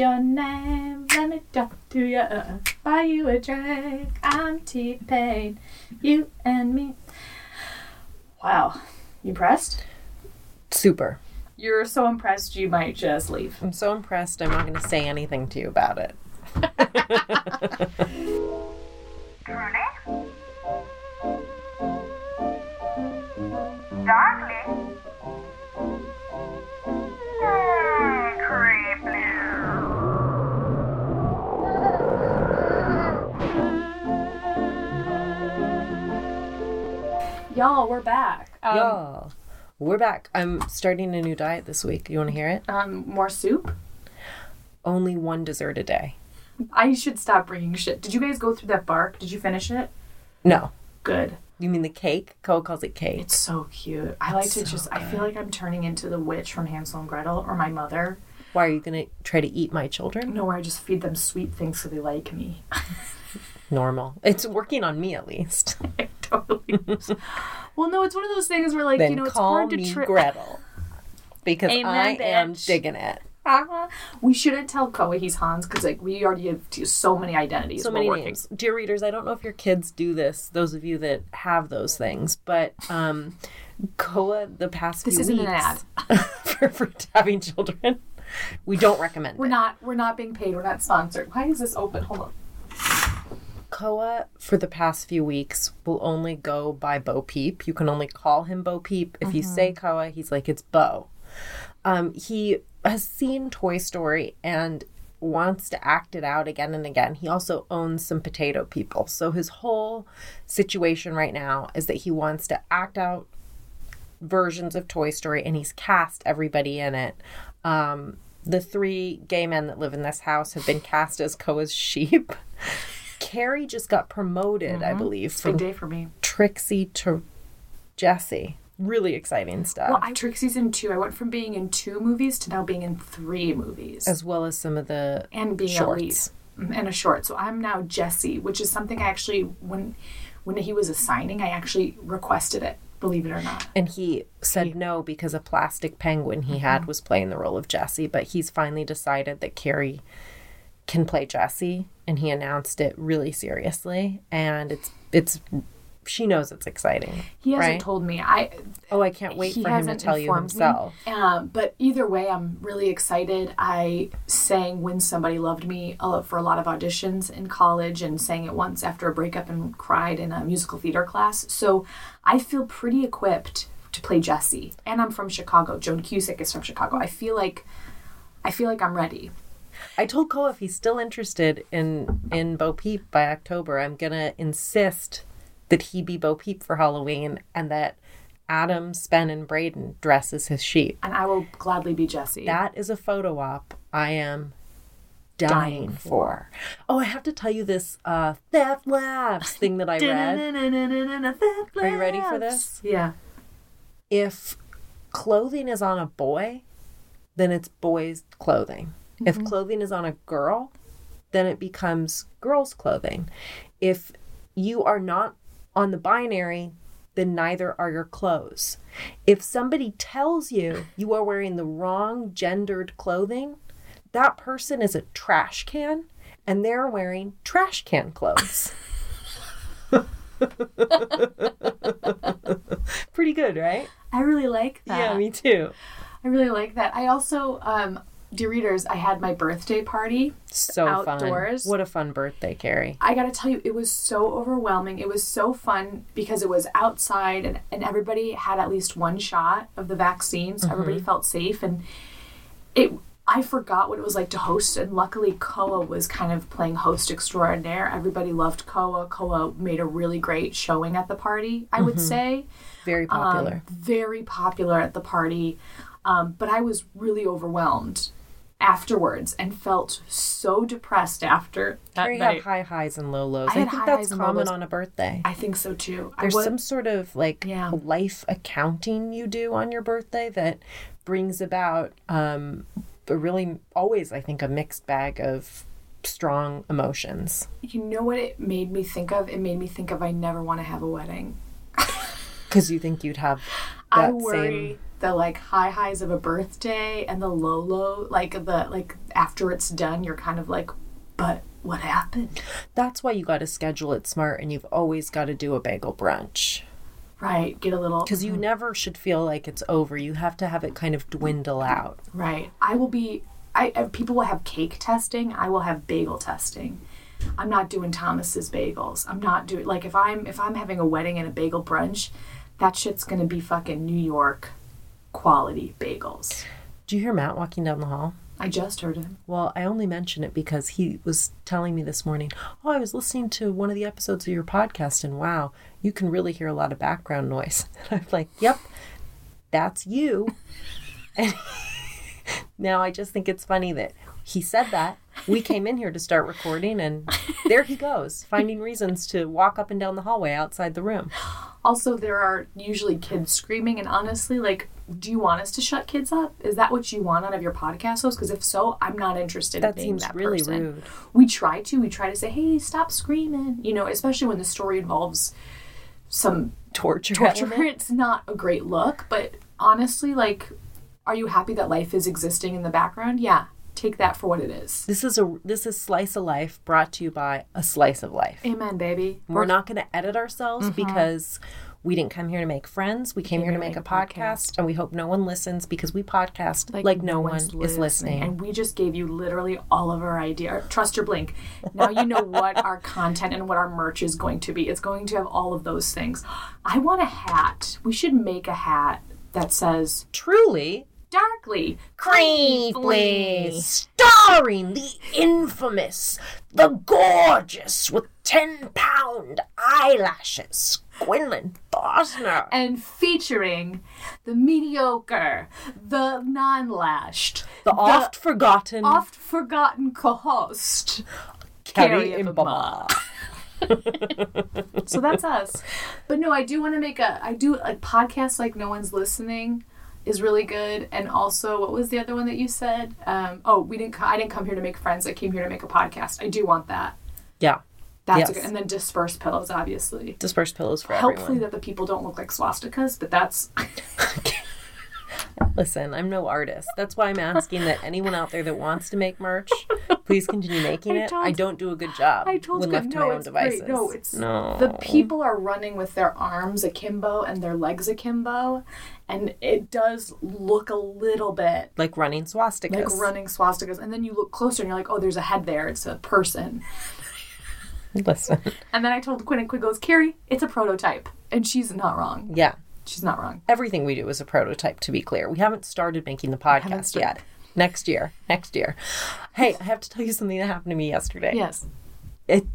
your name? Let me talk to you. Uh, uh, buy you a drink. I'm T Pain. You and me. Wow. You impressed? Super. You're so impressed you might just leave. I'm so impressed. I'm not going to say anything to you about it. Truly? Y'all, we're back. Um, Y'all, we're back. I'm starting a new diet this week. You want to hear it? um, more soup? Only one dessert a day. I should stop bringing shit. Did you guys go through that bark? Did you finish it? No. Good. You mean the cake? Koa calls it cake. It's so cute. I like to so just, I feel like I'm turning into the witch from Hansel and Gretel or my mother. Why are you going to try to eat my children? No, where I just feed them sweet things so they like me. Normal. It's working on me at least. totally. well, no, it's one of those things where, like, then you know, it's hard to me. Gretel. Because Amen, I am bitch. digging it. Uh-huh. We shouldn't tell Koa he's Hans because, like, we already have so many identities. so many working. names. Dear readers, I don't know if your kids do this, those of you that have those things, but um Koa the past This few isn't an weeks for, for having children. We don't recommend We're it. not. We're not being paid. We're not sponsored. Why is this open? Hold on. Koa for the past few weeks will only go by Bo Peep. You can only call him Bo Peep. If you say Koa, he's like it's Bo. Um, he has seen Toy Story and wants to act it out again and again. He also owns some potato people. So his whole situation right now is that he wants to act out versions of Toy Story and he's cast everybody in it. Um, the three gay men that live in this house have been cast as Koa's sheep. Kerry just got promoted, I believe, Big from day for me. Trixie to Jessie. Really exciting stuff. Well, I Trixie's in two. I went from being in two movies to now being in three movies as well as some of the and being shorts. a lead Mm, and a short. So I'm now Jessie, which is something I actually when when he was assigning, I actually requested it. Believe it or not. And he said no because a plastic penguin he had was playing the role of Jessie, but he's finally decided that Kerry can play Jessie and he announced it really seriously and it's it's she knows it's exciting. He hasn't right? told me. I Oh, I can't wait for him to tell you himself. Um, but either way, I'm really excited. I sang "When Somebody Loved Me" uh, for a lot of auditions in college, and sang it once after a breakup and cried in a musical theater class. So I feel pretty equipped to play Jessie. And I'm from Chicago. Joan Cusack is from Chicago. I feel like I feel like I'm ready. I told Koa if he's still interested in in Bo Peep by October, I'm gonna insist that he be Bo Peep for Halloween and that Adam, Spen, and Braden dress as his sheep. And I will gladly be Jessie. That is a photo op I am dying, Dying for. Oh, I have to tell you this uh, theft laughs thing that I read. Are you ready for this? Yeah. If clothing is on a boy, then it's boys' clothing. If clothing is on a girl, then it becomes girls' clothing. If you are not on the binary, then neither are your clothes. If somebody tells you you are wearing the wrong gendered clothing, that person is a trash can and they're wearing trash can clothes. Pretty good, right? I really like that. Yeah, me too. I really like that. I also, um, dear readers, I had my birthday party. So Outdoors. fun. What a fun birthday, Kerry. I gotta tell you, it was so overwhelming. It was so fun because it was outside and, and everybody had at least one shot of the vaccine, so everybody felt safe. And it, I forgot what it was like to host, and luckily Koa was kind of playing host extraordinaire. Everybody loved Koa. Koa made a really great showing at the party, I would say. Very popular. Um, very popular at the party. Um, but I was really overwhelmed afterwards and felt so depressed after that night. high highs and low lows. I I, think that's highs and low common on a birthday. I think so too. There's was, some sort of like Yeah. life accounting you do on your birthday that brings about um, a really always, I think, a mixed bag of strong emotions. you know what it made me think of? It made me think of I never want to have a wedding. Because you think you'd have I that worry the like high highs of a birthday and the low low like the like after it's done you're kind of like but what happened? That's why you got to schedule it smart and you've always got to do a bagel brunch. right get a little Because you mm. never should feel like it's over. You have to have it kind of dwindle out. right. I will be I, I people will have cake testing. I will have bagel testing. I'm not doing thomas's bagels. I'm not doing like if i'm if i'm having a wedding and a bagel brunch that shit's gonna be fucking new york quality bagels Do you hear Matt walking down the hall? i just heard him Well, I only mention it because he was telling me this morning, oh, I was listening to one of the episodes of your podcast, and wow, you can really hear a lot of background noise. And I'm like, yep, that's you. And now I just think it's funny that he said that. We came in here to start recording, and there he goes, finding reasons to walk up and down the hallway outside the room. Also, there are usually kids screaming, and honestly, like, do you want us to shut kids up? Is that what you want out of your podcast host? Because if so, I'm not interested That in being seems that really person. rude. We try to. We try to say, "Hey, stop screaming," you know, especially when the story involves some Torture. torture. It's not a great look, but honestly, like, are you happy that life is existing in the background? Yeah, take that for what it is. This is a this is slice of life brought to you by a slice of life. Amen, baby. We're not going to edit ourselves Mm-hmm. because we didn't come here to make friends. We came here to make a podcast, and we hope no one listens because we podcast like, no, one one's is listening. And we just gave you literally all of our idea. Trust your blink. Now you know what our content and what our merch is going to be. It's going to have all of those things. I want a hat. We should make a hat that says Truly, darkly Creeply, starring the infamous, the gorgeous, with ten pound eyelashes, Quinlan Bosner. and featuring the mediocre, the non-lashed, The oft forgotten oft forgotten co-host. Kerry Kerry Imbaba. So that's us. But no, I do want to make a. I do a podcast like no one's listening is really good. And also, what was the other one that you said? Um, oh, we didn't. I didn't come here to make friends. I came here to make a podcast. I do want that. Yeah, That's Yes. good. And then disperse pillows, obviously. disperse pillows for Hopefully everyone. that the people don't look like swastikas, but that's Listen, I'm no artist. That's why I'm asking that anyone out there that wants to make merch, please continue making I it. told- I don't do a good job I told when you, left to no, my own it's devices. great. No, it's no. the people are running with their arms akimbo and their legs akimbo, and it does look a little bit like running swastikas. like running swastikas. And then you look closer and you're like, oh, there's a head there. It's a person. Listen, And then I told Quinn and Quinn goes, Kerry, it's a prototype, and she's not wrong. yeah, She's not wrong. everything we do is a prototype. To be clear, we haven't started making the podcast started. yet. Next year, next year. Hey, I have to tell you something that happened to me yesterday. Yes. It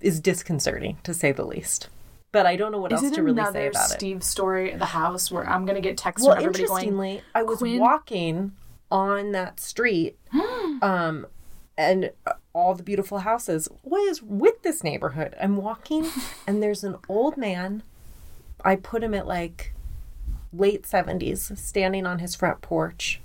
is disconcerting to say the least. But I don't know what Is else to really say about it. Steve story at the house where I'm gonna get texts Well, from everybody going, interestingly, I was Quinn- walking on that street, um, and all the beautiful houses. What is with this neighborhood? I'm walking, and there's an old man. I put him at like late seventies, standing on his front porch,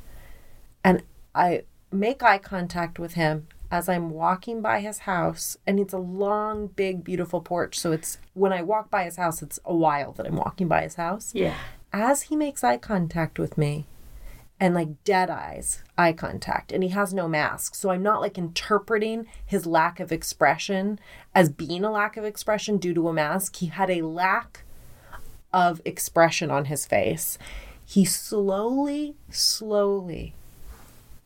and I make eye contact with him as I'm walking by his house, and it's a long, big, beautiful porch. So it's when I walk by his house, it's a while that I'm walking by his house Yeah. as he makes eye contact with me and like dead eyes eye contact and he has no mask so i'm not like interpreting his lack of expression as being a lack of expression due to a mask he had a lack of expression on his face he slowly slowly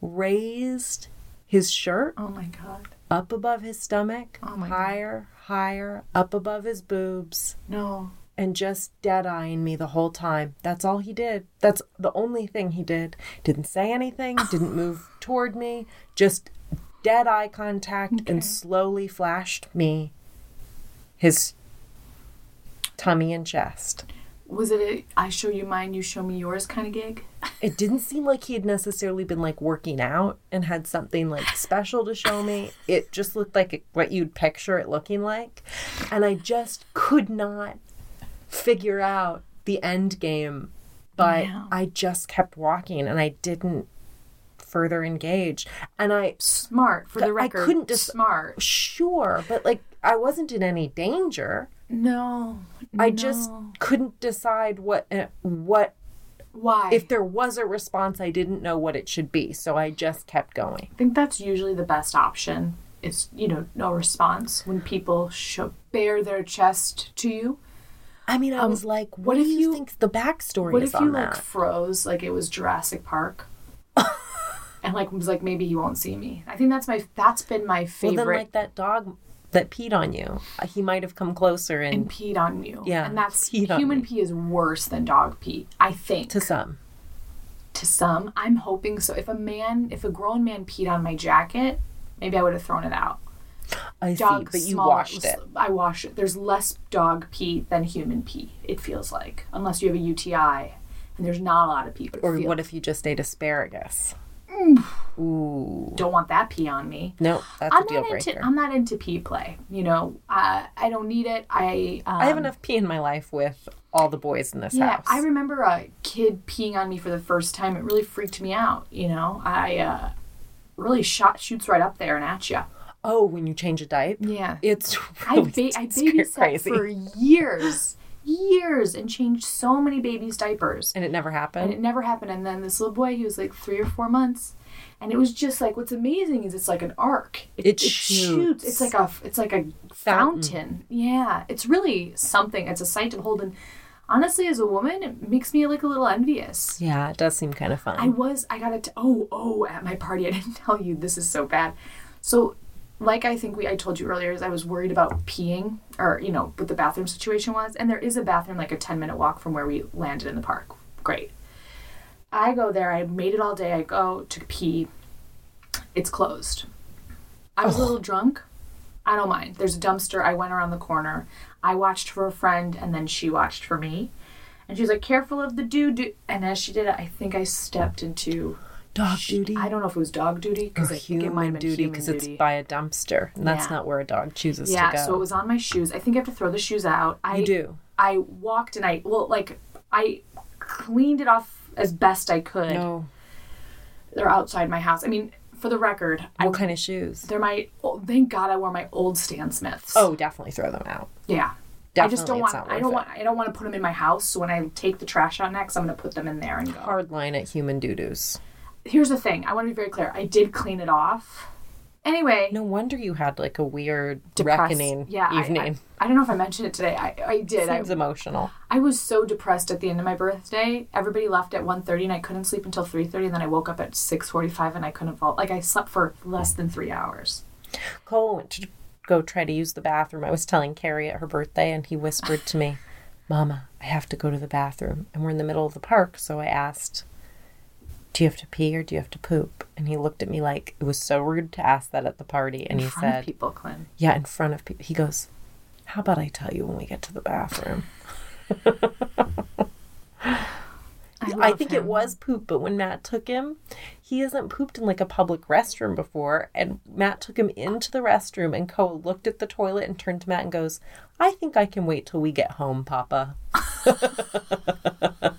raised his shirt Oh my god. up above his stomach Oh my God. higher higher up above his boobs No. And just dead eyeing me the whole time. That's all he did. That's the only thing he did. Didn't say anything, didn't move toward me, just dead eye contact and slowly flashed me his tummy and chest. Was it a I show you mine, you show me yours kind of gig? It didn't seem like he had necessarily been like working out and had something like special to show me. It just looked like what you'd picture it looking like. And I just could not figure out the end game. But Yeah. I just kept walking and I didn't further engage. And I, Smart for the record. I couldn't dis- smart. sure, but like I wasn't in any danger. No. I just couldn't decide what uh, what Why? If there was a response, I didn't know what it should be, so I just kept going. I think that's usually the best option. Is you know no response when people show bare their chest to you. I mean, I was like, what, what do if you, you- think the backstory What is if you that? like froze like it was Jurassic Park? and like was like maybe he won't see me. I think that's my that's been my favorite. well, then like that dog that peed on you, uh, he might have come closer and, and peed on you. Yeah, And that's human pee is worse than dog pee. I think. to some. to some. I'm hoping so. If a man, if a grown man peed on my jacket, maybe I would have thrown it out. I Dog, see, but you smaller- washed it. I wash it. There's less dog pee than human pee. It feels like, unless you have a UTI, and there's not a lot of pee. But Or what if you just ate asparagus? Ooh, don't want that pee on me? no, that's I'm a deal not breaker. into. I'm not into pee play. You know, I I don't need it. I um, I have enough pee in my life with all the boys in this Yeah, house. I remember a kid peeing on me for the first time. It really freaked me out. You know, I uh, really shot shoots right up there and at you. Oh, when you change a diaper, Yeah, it's I really ba- I babysat crazy, for years, years, and changed so many babies' diapers, and it never happened. and it never happened. And then this little boy, he was like three or four months, and it was just like what's amazing is it's like an arc. It shoots. It's like a it's like a Fountain. fountain. Yeah, it's really something. It's a sight to behold. And honestly, as a woman, it makes me like a little envious. yeah, it does seem kind of fun. I was, I got it. Oh, oh, at my party, I didn't tell you. This is so bad. So, like I think we, I told you earlier, is I was worried about peeing or, you know, what the bathroom situation was. And there is a bathroom like a 10 minute walk from where we landed in the park. Great. I go there, I made it all day. I go to pee. It's closed. I was a little drunk. I don't mind. There's a dumpster. I went around the corner. I watched for a friend and then she watched for me. And she was like, careful of the doo doo. And as she did it, I think I stepped into Dog duty I don't know if it was dog duty because I think it might human have been duty because it's by a dumpster, and that's Yeah. not where a dog chooses yeah, to go. Yeah, so it was on my shoes. I think I have to throw the shoes out. I you do. I walked and I well like I cleaned it off as best I could. No. They're outside my house. I mean, for the record, I What kind of shoes? they're my oh, thank God I wore my old Stan Smiths. Oh, definitely throw them out. yeah. Definitely, I just don't want. I don't worth want. I don't want to put them in my house. So when I take the trash out next, I'm going to put them in there and go. Hard line at human doo-doos. Here's the thing. I want to be very clear. I did clean it off. Anyway, No wonder you had like a weird depressed- reckoning yeah, I- evening. I, I don't know if I mentioned it today. I, I did. I, Seems emotional. I was so depressed at the end of my birthday. Everybody left at 1.30 and I couldn't sleep until 3.30 and then I woke up at 6.45 and I couldn't fall. Like I slept for less than three hours. Koa went to go try to use the bathroom. I was telling Kerry at her birthday, and he whispered to me, Mama, I have to go to the bathroom. And we're in the middle of the park, so I asked, Do you have to pee or do you have to poop? And he looked at me like it was so rude to ask that at the party. And In he front of said, people, Clint. Yeah, in front of people. He goes, How about I tell you when we get to the bathroom? I love think it was poop, but when Matt took him, he hasn't pooped in like a public restroom before. And Matt took him into the restroom, and Koa looked at the toilet and turned to Matt and goes, I think I can wait till we get home, Papa.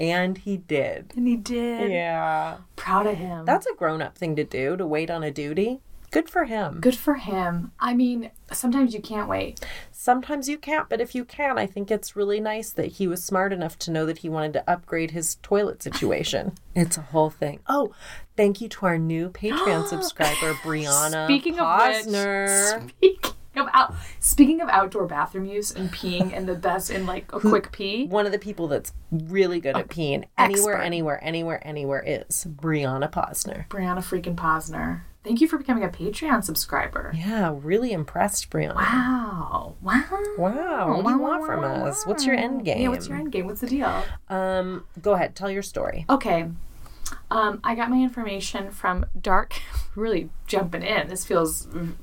and he did. And he did. Yeah. Proud of him. That's a grown up thing to do, to wait on a duty. Good for him. good for him. I mean, sometimes you can't wait. Sometimes you can't, but if you can, I think it's really nice that he was smart enough to know that he wanted to upgrade his toilet situation. It's a whole thing. Oh, thank you to our new Patreon subscriber, Brianna Speaking of Posner. which, speaking of out, speaking of outdoor bathroom use and peeing and the best in like a quick pee. One of the people that's really good at peeing anywhere, expert. anywhere, anywhere, anywhere is Brianna Posner. Brianna freaking Posner. Thank you for becoming a Patreon subscriber. Yeah, really impressed, Brianna. Wow. Wow. Wow, what do you want from us? What's your end game? Yeah, what's your end game? What's the deal? Um, go ahead, tell your story. Okay. Um, I got my information from Dark. Really jumping in. This feels m-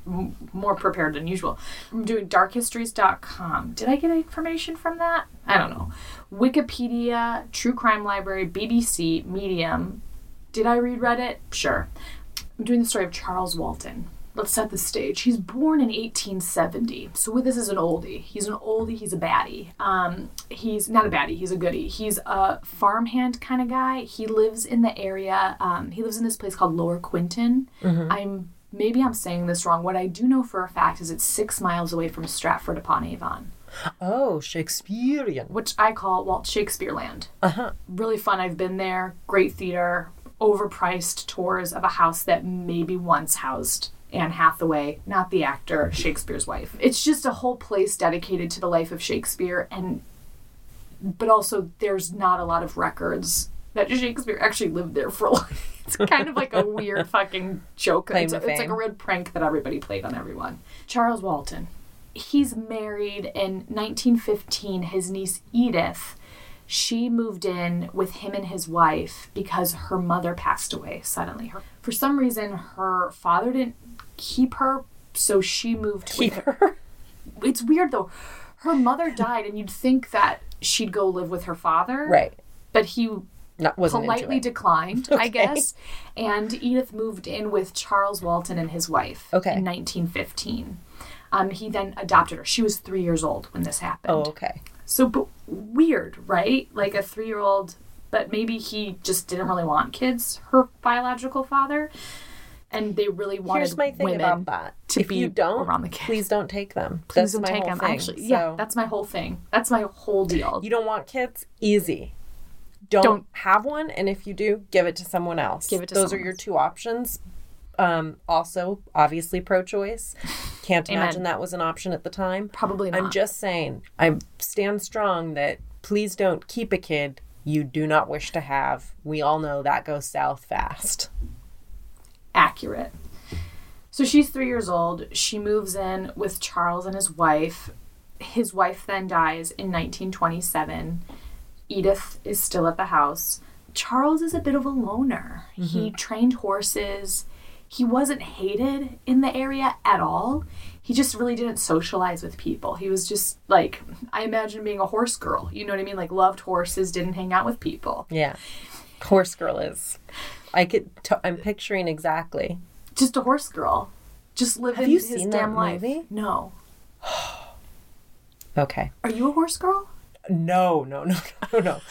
more prepared than usual. I'm doing darkhistories.com. Did I get information from that? I don't know. Wikipedia, True Crime Library, BBC, Medium. Did I read Reddit? Sure. I'm doing the story of Charles Walton. Let's set the stage. He's born in 1870. So with this is an oldie. He's an oldie. He's a baddie. Um, he's not a baddie. He's a goodie. He's a farmhand kind of guy. He lives in the area. Um, he lives in this place called Lower Quinton. I'm maybe I'm saying this wrong. What I do know for a fact is it's six miles away from Stratford upon Avon. Oh, Shakespearean. which I call Walt Shakespeare Land. Uh huh. Really fun. I've been there. Great theater. Overpriced tours of a house that maybe once housed Anne Hathaway, not the actor, Shakespeare's wife. It's just a whole place dedicated to the life of Shakespeare, and but also there's not a lot of records that Shakespeare actually lived there for a life. It's kind of like a weird fucking joke. It's, it's like a red prank that everybody played on everyone. Charles Walton. He's married in 1915. His niece Edith, she moved in with him and his wife because her mother passed away suddenly. Her, for some reason, her father didn't keep her, so she moved Keep with her. her. It's weird though. Her mother died, and you'd think that she'd go live with her father, Right. But he Not wasn't politely declined, I guess. And Edith moved in with Charles Walton and his wife Okay. in 1915. Um, he then adopted her. She was three years old when this happened. Oh, okay. So but weird, right? Like a three year old, but maybe he just didn't really want kids, her biological father. And they really wanted Here's my thing women about that. to if be you don't, around the kid. please don't take them. Please That's don't my take whole them. thing. Actually, yeah, that's my whole thing. That's my whole deal. you don't want kids. Easy. Don't, Don't- have one, and if you do, give it to someone else. Give it to Those are your two options. Um, also, obviously, pro-choice. Can't Amen. imagine that was an option at the time. Probably not. I'm just saying. I stand strong that please don't keep a kid you do not wish to have. We all know that goes south fast. accurate. So she's three years old. She moves in with Charles and his wife. His wife then dies in 1927. Edith is still at the house. Charles is a bit of a loner. He trained horses. He wasn't hated in the area at all. He just really didn't socialize with people. He was just like, I imagine being a horse girl. You know what I mean? Like, loved horses, didn't hang out with people. Yeah. Horse girl is. I could. T- I'm picturing exactly. just a horse girl. Just living you his damn life. movie? No. Okay. Are you a horse girl? No, no, no, no, no.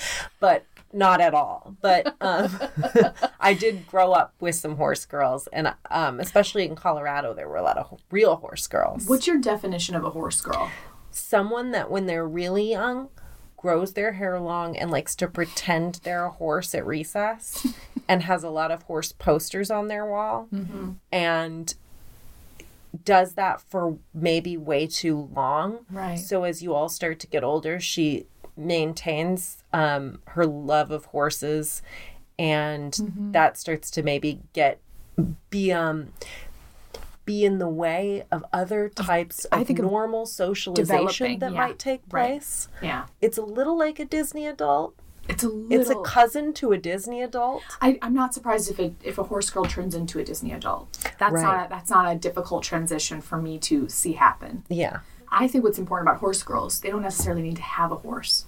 But not at all. But um, I did grow up with some horse girls, and um, especially in Colorado, there were a lot of real horse girls. What's your definition of a horse girl? Someone that, when they're really young, grows their hair long and likes to pretend they're a horse at recess, and has a lot of horse posters on their wall, and does that for maybe way too long. Right. So as you all start to get older, she maintains um, her love of horses, and Mm-hmm. that starts to maybe get be um be in the way of other types of I think normal socialization that yeah, might take right. place. Yeah. It's a little like a Disney adult. It's a little. It's a cousin to a Disney adult. I, I'm not surprised if it, if a horse girl turns into a Disney adult. That's Right. not a, that's not a difficult transition for me to see happen. Yeah. I think what's important about horse girls, they don't necessarily need to have a horse.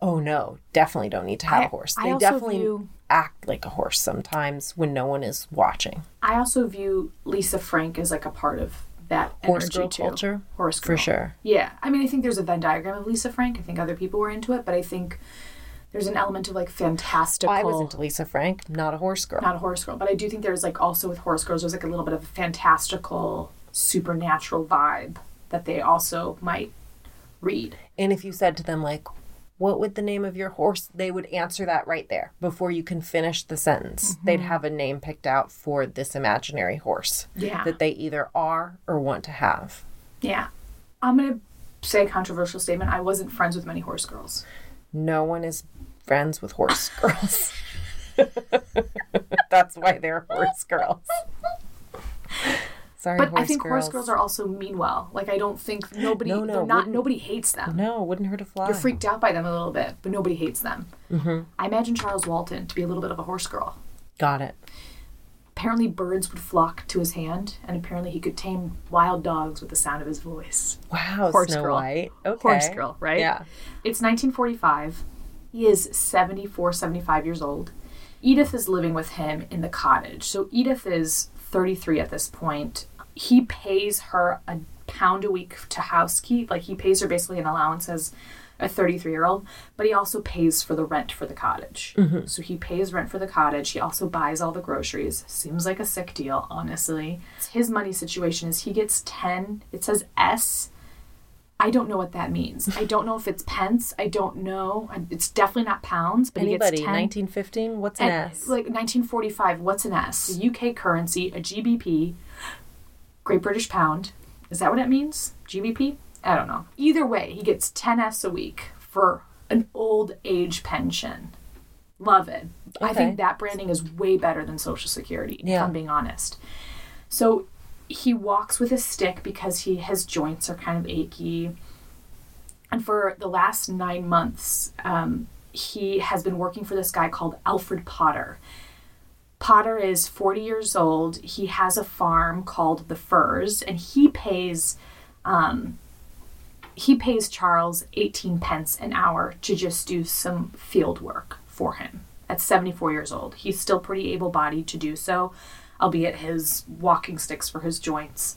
Oh no, definitely don't need to have I- a horse. They definitely view- act like a horse sometimes when no one is watching. I also view Lisa Frank as like a part of that Horse girl too. culture? Horse culture. For sure. Yeah, I mean, I think there's a Venn diagram of Lisa Frank. I think other people were into it, but I think there's an element of like fantastical. I was into Lisa Frank, not a horse girl. not a horse girl, but I do think there's like also with horse girls, there's like a little bit of a fantastical, supernatural vibe that they also might read. And if you said to them, like, what would the name of your horse? They would answer that right there before you can finish the sentence. Mm-hmm. They'd have a name picked out for this imaginary horse Yeah. that they either are or want to have. Yeah. I'm gonna say a controversial statement. I wasn't friends with many horse girls. No one is friends with horse girls. That's why they're horse girls. Sorry, But I think girls. horse girls are also mean well. Like I don't think nobody No, no, they're not nobody hates them. No, wouldn't hurt a fly. You're freaked out by them a little bit, but nobody hates them. Mm-hmm. I imagine Charles Walton to be a little bit of a horse girl. Got it. Apparently, birds would flock to his hand, and apparently, he could tame wild dogs with the sound of his voice. Wow, Horse Snow girl. White. Okay. Horse girl, right? Yeah. It's 1945. He is 74, 75 years old. Edith is living with him in the cottage. So Edith is 33 at this point. He pays her a pound a week to housekeep. Like he pays her basically an allowance as a 33 year old, but he also pays for the rent for the cottage. Mm-hmm. So he pays rent for the cottage. He also buys all the groceries. Seems like a sick deal, honestly. His money situation is he gets 10, it says S I don't know what that means. I don't know if it's pence. I don't know. It's definitely not pounds, but Anybody? he gets 10. 1915? What's an S? Like 1945, what's an S? A UK currency, a GBP, Great British Pound. Is that what it means? GBP? I don't know. Either way, he gets 10 S a week for an old age pension. Love it. I think that branding is way better than Social Security, if I'm being honest. So he walks with a stick because he his joints are kind of achy. And for the last nine months, um, he has been working for this guy called Alfred Potter. Potter is 40 years old. He has a farm called the Firs, and he pays um, he pays Charles 18 pence an hour to just do some field work for him. At 74 years old, he's still pretty able-bodied to do so, albeit his walking sticks for his joints.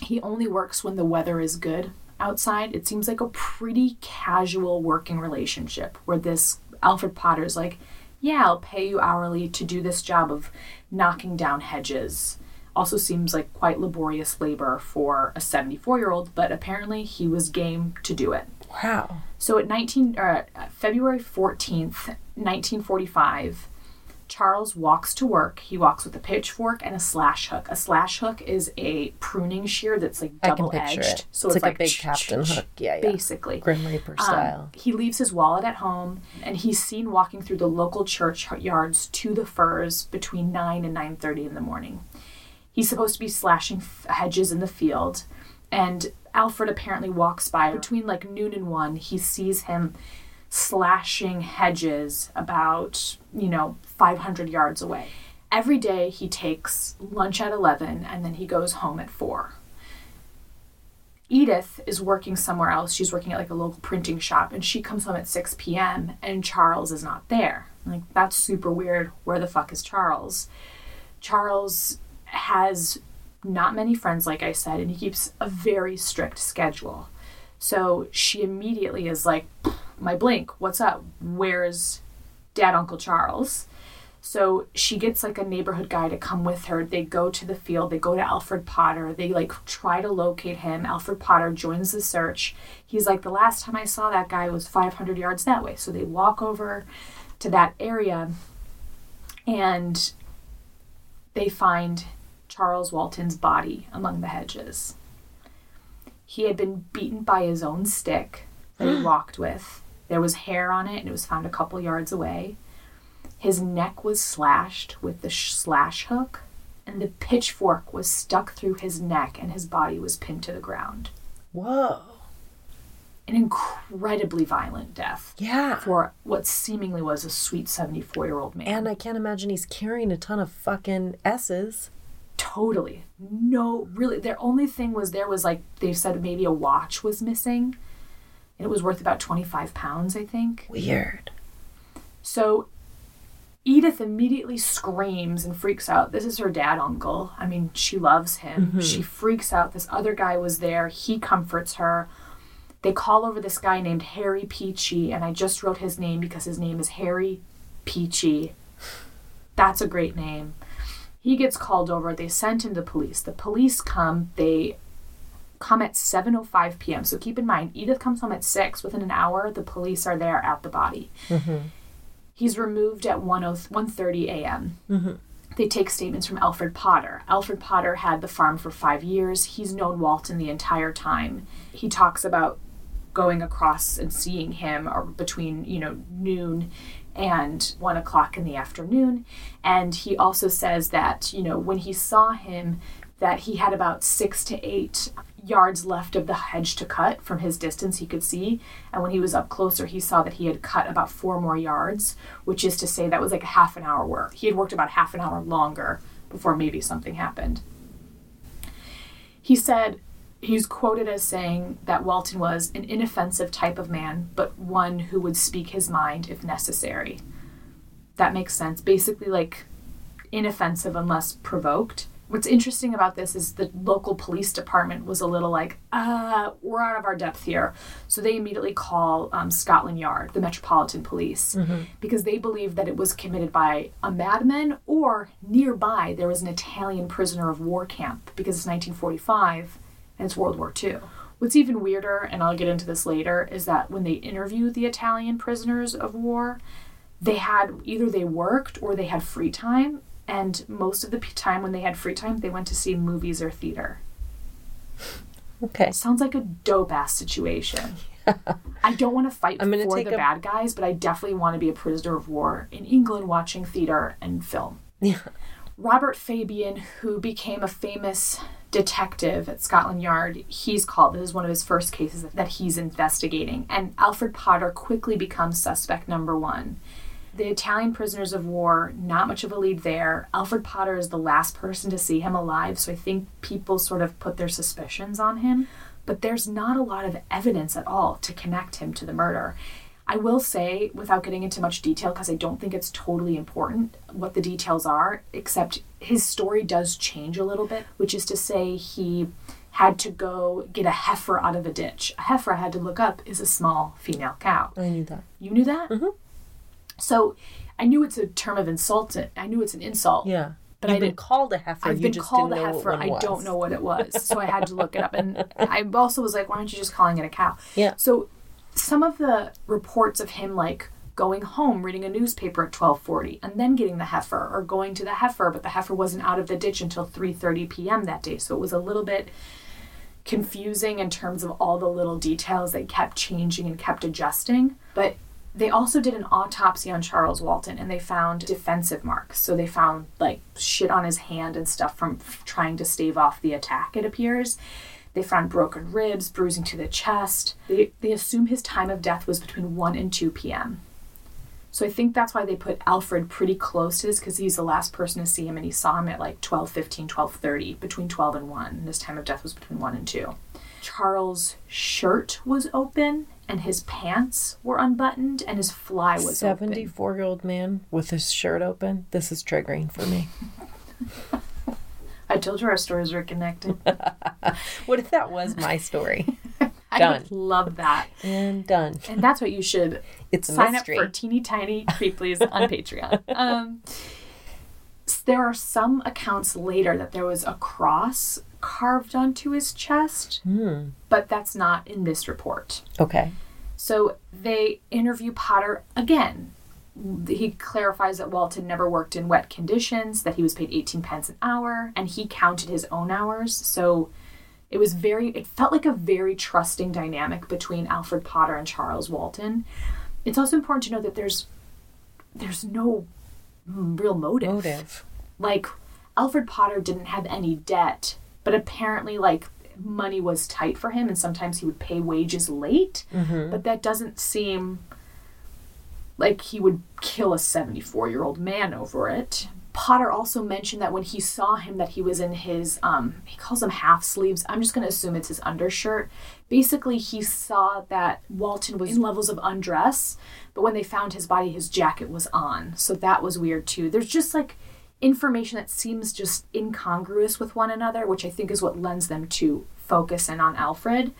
He only works when the weather is good outside. It seems like a pretty casual working relationship where this Alfred Potter's like, yeah, I'll pay you hourly to do this job of knocking down hedges. Also seems like quite laborious labor for a 74 year old, but apparently he was game to do it. wow. So at 19, uh, February 14th, 1945, Charles walks to work. He walks with a pitchfork and a slash hook. A slash hook is a pruning shear that's like double edged. it. So it's, it's, like, a big captain hook. Yeah, yeah. Basically. Grim Reaper Um, style. he leaves his wallet at home and he's seen walking through the local church yards to the firs between 9 and 9.30 in the morning. He's supposed to be slashing f- hedges in the field and Alfred apparently walks by between like noon and 1. He sees him slashing hedges about, you know, 500 yards away. Every day he takes lunch at 11 and then he goes home at 4. Edith is working somewhere else. She's working at like a local printing shop and she comes home at 6 p.m. and Charles is not there. Like, that's super weird. Where the fuck is Charles? Charles has not many friends, like I said, and he keeps a very strict schedule. So she immediately is like, my blink, what's up? Where's dad, Uncle Charles? So she gets like a neighborhood guy to come with her. They go to the field, they go to Alfred Potter, they like try to locate him. Alfred Potter joins the search. He's like, the last time I saw that guy was 500 yards that way. So they walk over to that area and they find Charles Walton's body among the hedges. He had been beaten by his own stick that he walked with. There was hair on it and it was found a couple yards away. His neck was slashed with the sh- slash hook, and the pitchfork was stuck through his neck, and his body was pinned to the ground. Whoa. An incredibly violent death Yeah. for what seemingly was a sweet 74 year old man. And I can't imagine he's carrying a ton of fucking S's. Totally. No, really. Their only thing was there was like, they said maybe a watch was missing. And it was worth about 25 pounds, I think. Weird. So Edith immediately screams and freaks out. This is her dad, uncle. I mean, she loves him. Mm-hmm. She freaks out. This other guy was there. He comforts her. They call over this guy named Harry Peachy, and I just wrote his name because his name is Harry Peachy. That's a great name. He gets called over. They send him to police. The police come. They come at 7:05 p.m. So keep in mind, Edith comes home at 6. Within an hour, the police are there at the body. Mm-hmm. He's removed at 10 1:30 a.m. They take statements from Alfred Potter. Alfred Potter had the farm for five years. He's known Walton the entire time. He talks about going across and seeing him or between, you know, noon and one o'clock in the afternoon. And he also says that, you know, when he saw him, that he had about six to eight yards left of the hedge to cut from his distance he could see. And when he was up closer, he saw that he had cut about four more yards, which is to say that was like a half an hour work. He had worked about half an hour longer before maybe something happened. He said, he's quoted as saying that Walton was an inoffensive type of man, but one who would speak his mind if necessary. That makes sense. Basically, like inoffensive unless provoked. What's interesting about this is the local police department was a little like, uh, we're out of our depth here. So they immediately call um, Scotland Yard, the Metropolitan Police, because they believe that it was committed by a madman or nearby there was an Italian prisoner of war camp because it's 1945 and it's World War II. What's even weirder, and I'll get into this later, is that when they interviewed the Italian prisoners of war, they had either they worked or they had free time, and most of the time when they had free time, they went to see movies or theater. Okay. Sounds like a dope ass situation. I don't want to fight I'm gonna for take the a- bad guys, but I definitely want to be a prisoner of war in England watching theater and film. Yeah. Robert Fabian, who became a famous detective at Scotland Yard, he's called. This is one of his first cases that he's investigating. And Alfred Potter quickly becomes suspect number one. The Italian prisoners of war, not much of a lead there. Alfred Potter is the last person to see him alive, so I think people sort of put their suspicions on him. But there's not a lot of evidence at all to connect him to the murder. I will say, without getting into much detail, because I don't think it's totally important what the details are, except his story does change a little bit, which is to say, he had to go get a heifer out of a ditch. A heifer, I had to look up, is a small female cow. I knew that. You knew that? Mm-hmm. So I knew it's a term of insult. I knew it's an insult. Yeah. But You've I been didn't- called a heifer. I've you been just called a heifer. I don't know what it was, so I had to look it up. And I also was like, "Why aren't you just calling it a cow?" Yeah. So some of the reports of him like going home, reading a newspaper at twelve forty, and then getting the heifer, or going to the heifer, but the heifer wasn't out of the ditch until three thirty p.m. that day. So it was a little bit confusing in terms of all the little details that kept changing and kept adjusting. But they also did an autopsy on Charles Walton and they found defensive marks. So they found like shit on his hand and stuff from trying to stave off the attack, it appears. They found broken ribs, bruising to the chest. They, they assume his time of death was between 1 and 2 p.m. So I think that's why they put Alfred pretty close to this because he's the last person to see him and he saw him at like 12, 15, 12, 30, between 12 and 1. And his time of death was between 1 and 2. Charles' shirt was open and his pants were unbuttoned and his fly was open. 74 year old man with his shirt open. This is triggering for me. I told you our stories were connected. What if that was my story? I Done. would love that. and done. And that's what you should It's sign mystery. up for teeny tiny creeplies on Patreon. Um, there are some accounts later that there was a cross carved onto his chest, Hmm. but that's not in this report. Okay. So they interview Potter again. He clarifies that Walton never worked in wet conditions, that he was paid 18 pence an hour, and he counted his own hours. So it was very, it felt like a very trusting dynamic between Alfred Potter and Charles Walton. It's also important to know that there's there's no mm, real motive. Motive. Like Alfred Potter didn't have any debt, but apparently like money was tight for him and sometimes he would pay wages late. But that doesn't seem like he would kill a 74 year old man over it. Potter also mentioned that when he saw him that he was in his um he calls them half sleeves. I'm just going to assume it's his undershirt. Basically, he saw that Walton was in levels of undress, but when they found his body his jacket was on. So that was weird too. There's just like information that seems just incongruous with one another, which I think is what lends them to focus in on Alfred.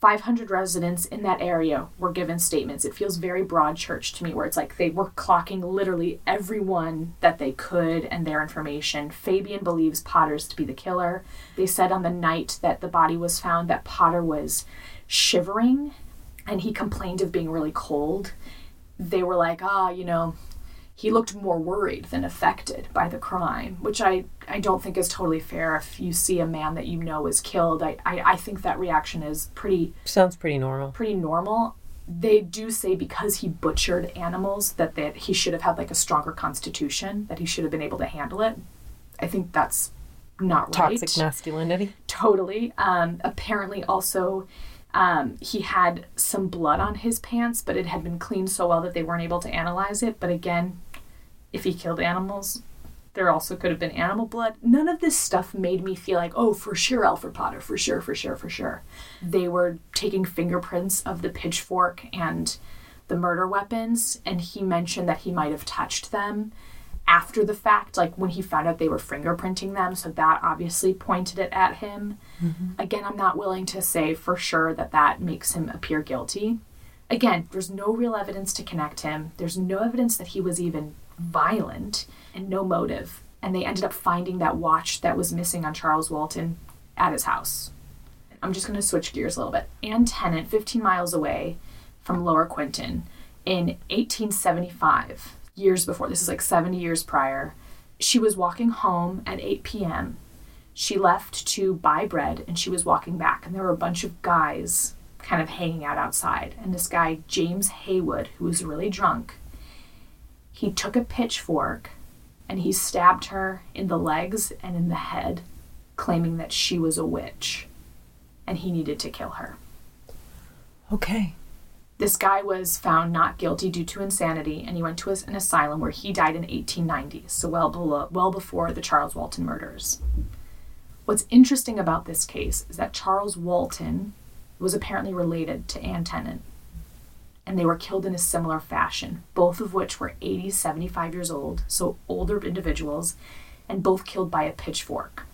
500 residents in that area were given statements. It feels very Broadchurch to me, where it's like they were clocking literally everyone that they could and their information. Fabian believes Potter's to be the killer. They said on the night that the body was found that Potter was shivering and he complained of being really cold. They were like, ah, you know, he looked more worried than affected by the crime, which I, I don't think is totally fair. If you see a man that you know is killed, I, I, I think that reaction is pretty Sounds pretty normal. pretty normal. They do say because he butchered animals that that he should have had like a stronger constitution, that he should have been able to handle it. I think that's not right Toxic masculinity. totally. Um, apparently, also, um, he had some blood on his pants, but it had been cleaned so well that they weren't able to analyze it. But again, if he killed animals, there also could have been animal blood. None of this stuff made me feel like, oh, for sure, Alfred Potter, for sure, for sure, for sure. They were taking fingerprints of the pitchfork and the murder weapons, and he mentioned that he might have touched them after the fact, like when he found out they were fingerprinting them. So that obviously pointed it at him. Mm-hmm. Again, I'm not willing to say for sure that that makes him appear guilty. Again, there's no real evidence to connect him. There's no evidence that he was even violent and no motive. And they ended up finding that watch that was missing on Charles Walton at his house. I'm just going to switch gears a little bit. Anne Tennant, 15 miles away from Lower Quinton, in 1875, years before, this is like 70 years prior, she was walking home at 8 p.m. She left to buy bread and she was walking back, and there were a bunch of guys kind of hanging out outside. And this guy, James Haywood, who was really drunk, he took a pitchfork and he stabbed her in the legs and in the head, claiming that she was a witch and he needed to kill her. Okay. This guy was found not guilty due to insanity, and he went to an asylum where he died in 1890, so well below, well before the Charles Walton murders. What's interesting about this case is that Charles Walton was apparently related to Anne Tennant, and they were killed in a similar fashion, both of which were 80, 75 years old, so older individuals, and both killed by a pitchfork.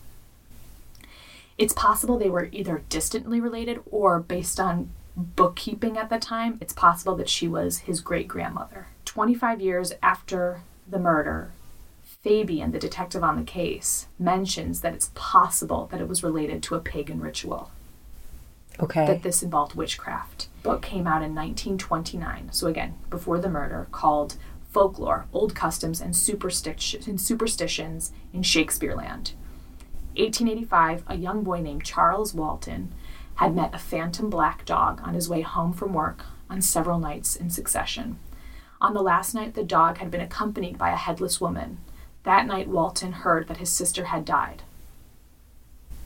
It's possible they were either distantly related or based on bookkeeping at the time, it's possible that she was his great grandmother. 25 years after the murder, Fabian, the detective on the case, mentions that it's possible that it was related to a pagan ritual, Okay. that this involved witchcraft. Book came out in 1929, so again, before the murder, called Folklore, Old Customs and, Superstitions in Shakespeareland. 1885, a young boy named Charles Walton had met a phantom black dog on his way home from work on several nights in succession. On the last night, the dog had been accompanied by a headless woman. That night, Walton heard that his sister had died.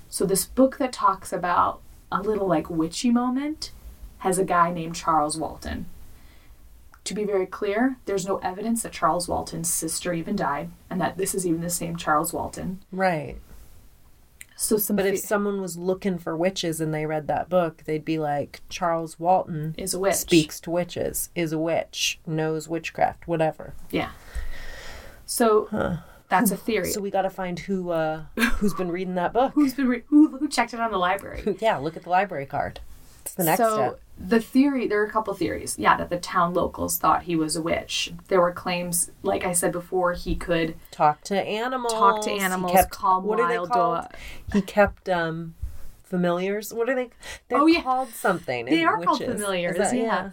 So, this book that talks about a little like witchy moment has a guy named Charles Walton. To be very clear, there's no evidence that Charles Walton's sister even died, and that this is even the same Charles Walton. right. So, some But if someone was looking for witches and they read that book, they'd be like, Charles Walton is a witch. speaks to witches, is a witch, knows witchcraft, whatever. Yeah. So that's a theory. So we got to find who uh who's been reading that book. Who's been re- who, who checked it on the library? yeah, look at the library card. The next so step. the theory, there are a couple theories. Yeah, that the town locals thought he was a witch. There were claims, like I said before, he could Talk to animals. talk to animals. Kept- calm what are they wild called? He kept um familiars. What are they? They're Oh, yeah. called something. They are called witches. Is familiars. that- yeah.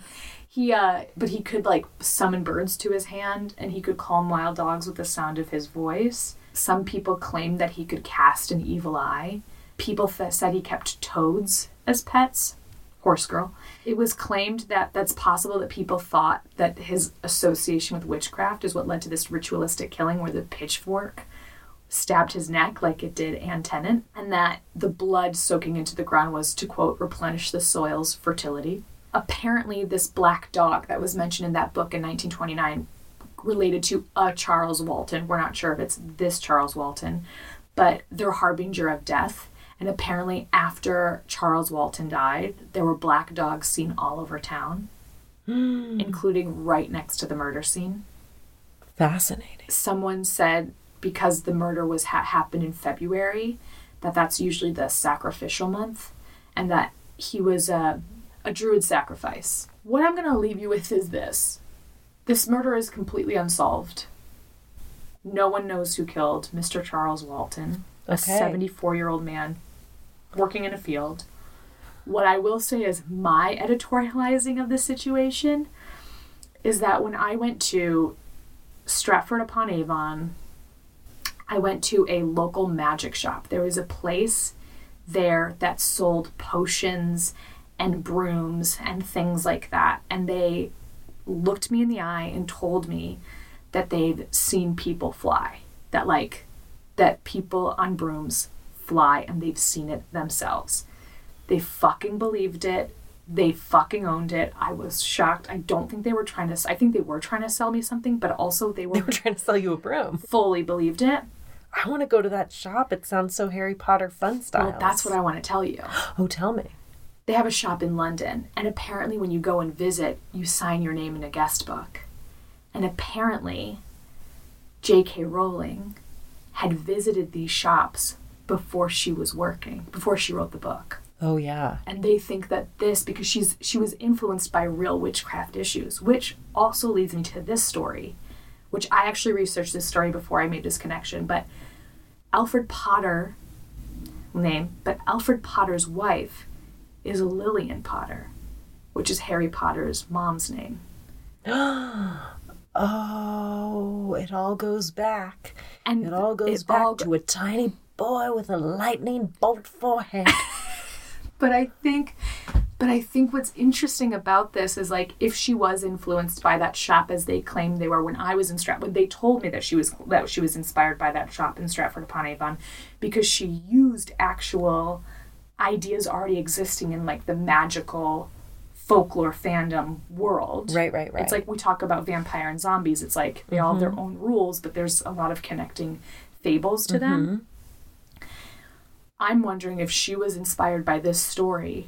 He uh but he could like summon birds to his hand and he could calm wild dogs with the sound of his voice. Some people claimed that he could cast an evil eye. People th- said he kept toads as pets. Horse girl. It was claimed that that's possible that people thought that his association with witchcraft is what led to this ritualistic killing where the pitchfork stabbed his neck like it did Anne Tennant, and that the blood soaking into the ground was to quote replenish the soil's fertility. Apparently, this black dog that was mentioned in that book in 1929 related to a Charles Walton. We're not sure if it's this Charles Walton, but they're harbinger of death. And apparently, after Charles Walton died, there were black dogs seen all over town, including right next to the murder scene Fascinating. someone said because the murder was ha- happened in February that that's usually the sacrificial month and that he was a, a druid sacrifice. What I'm going to leave you with is this. This murder is completely unsolved. No one knows who killed Mr. Charles Walton, a Okay. 74 year old man working in a field. What I will say is my editorializing of the situation is that when I went to Stratford upon Avon, I went to a local magic shop. There was a place there that sold potions and brooms and things like that. And they looked me in the eye and told me that they've seen people fly. That, like, that people on brooms fly and they've seen it themselves. They fucking believed it. They fucking owned it. I was shocked. I don't think they were trying to. I think they were trying to sell me something, but also they were They were trying to sell you a broom. fully believed it. I want to go to that shop. It sounds so Harry Potter fun style. Well, that's what I want to tell you. Oh, tell me. They have a shop in London, and apparently, when you go and visit, you sign your name in a guest book. And apparently, J.K. Rowling had visited these shops before she was working, before she wrote the book. Oh yeah. and they think that this because she's she was influenced by real witchcraft issues which also leads me to this story which i actually researched this story before i made this connection but alfred potter name but alfred potter's wife is Lillian Potter, which is Harry Potter's mom's name. Oh, it all goes back. And It all goes it back all- to a tiny boy with a lightning bolt forehead. But I think but I think what's interesting about this is like if she was influenced by that shop as they claimed they were when I was in Strat when they told me that she was that she was inspired by that shop in Stratford upon Avon because she used actual ideas already existing in like the magical folklore fandom world. right, right, right. It's like we talk about vampire and zombies. It's like they all have Mm-hmm. their own rules, but there's a lot of connecting fables to them. I'm wondering if she was inspired by this story.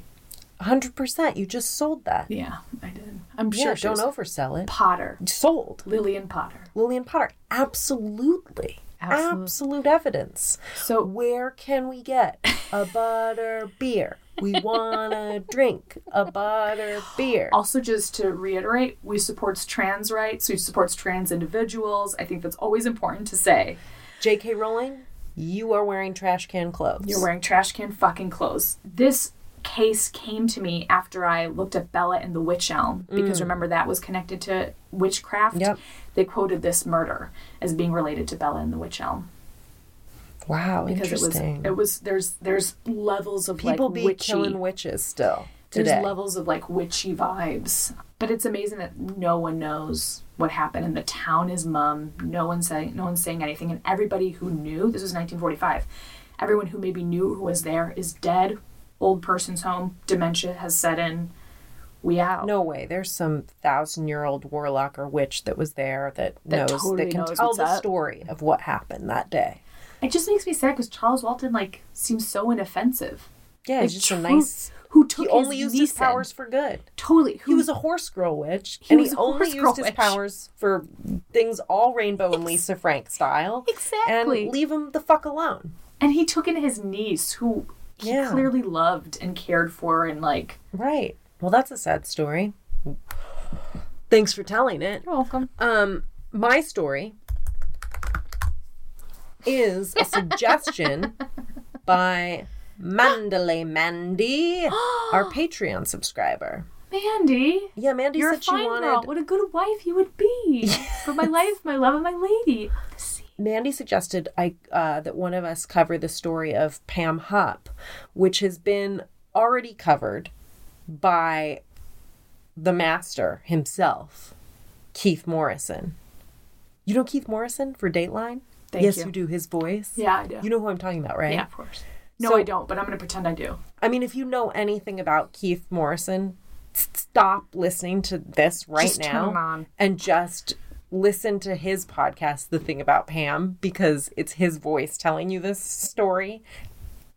100%. You just sold that. Yeah, I did. I'm sure don't oversell it. Potter, Sold. Lillian Potter. Lillian Potter. Absolutely. Absolute. Absolute evidence. So Where can we get a butter beer? We want to drink a butter beer. also just to reiterate, we supports trans rights. We supports trans individuals. I think that's always important to say. J.K. Rowling, you are wearing trash can clothes. You're wearing trash can fucking clothes. This case came to me after I looked at Bella and the Wych Elm because mm. remember that was connected to witchcraft. Yep. They quoted this murder as being related to Bella and the Wych Elm Wow, because interesting. it was it was there's there's levels of People like be witchy killing witches still there's today. levels of like witchy vibes. But it's amazing that no one knows what happened and the town is mum. No one's saying no one's saying anything and everybody who knew this was 1945. Everyone who maybe knew who was there is dead. Old person's home. Dementia has set in. We out. no way. There's some thousand year old warlock or witch that was there that, That knows totally that can knows tell the up. story of what happened that day. It just makes me sad because Charles Walton like seems so inoffensive. Yeah, he's Like, just a nice. Who took He only his used his powers for good. Totally. Who He was a horse girl witch, He and he only used his witch. powers for things all rainbow and Lisa Frank style. Exactly. And leave him the fuck alone. and he took in his niece who he Yeah. clearly loved and cared for and like Right. Well, that's a sad story. Thanks for telling it. You're welcome. Um, my story is a suggestion by Mandalay Mandy, our Patreon subscriber. Mandy, Yeah, Mandy you're a said she fine wanted. girl. What a good wife you would be for my life, my love, and my lady. Mandy suggested I uh, that one of us cover the story of Pam Hupp, which has been already covered by the master himself, Keith Morrison. You know Keith Morrison for Dateline? Thank yes, you. do his voice. Yeah, I do. You know who I'm talking about, right? yeah, of course. No, So- I don't, but I'm going to pretend I do. I mean, if you know anything about Keith Morrison, stop listening to this right Just now and just listen to his podcast, The Thing About Pam, because it's his voice telling you this story.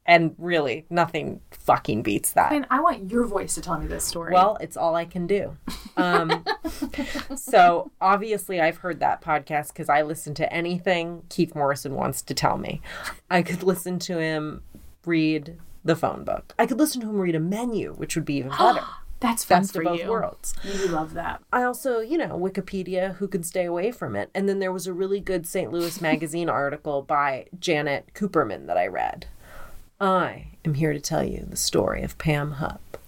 And really, nothing fucking beats that. And I want your voice to tell me this story. Well, it's all I can do. Um, so obviously, I've heard that podcast because I listen to anything Keith Morrison wants to tell me. I could listen to him read the phone book. I could listen to him read a menu, which would be even better. that's fun Best for of both you. worlds. You love that. I also, you know, Wikipedia, who could stay away from it. And then there was a really good St. Louis Magazine article by Jeannette Cooperman that I read. I am here to tell you the story of Pam Hupp.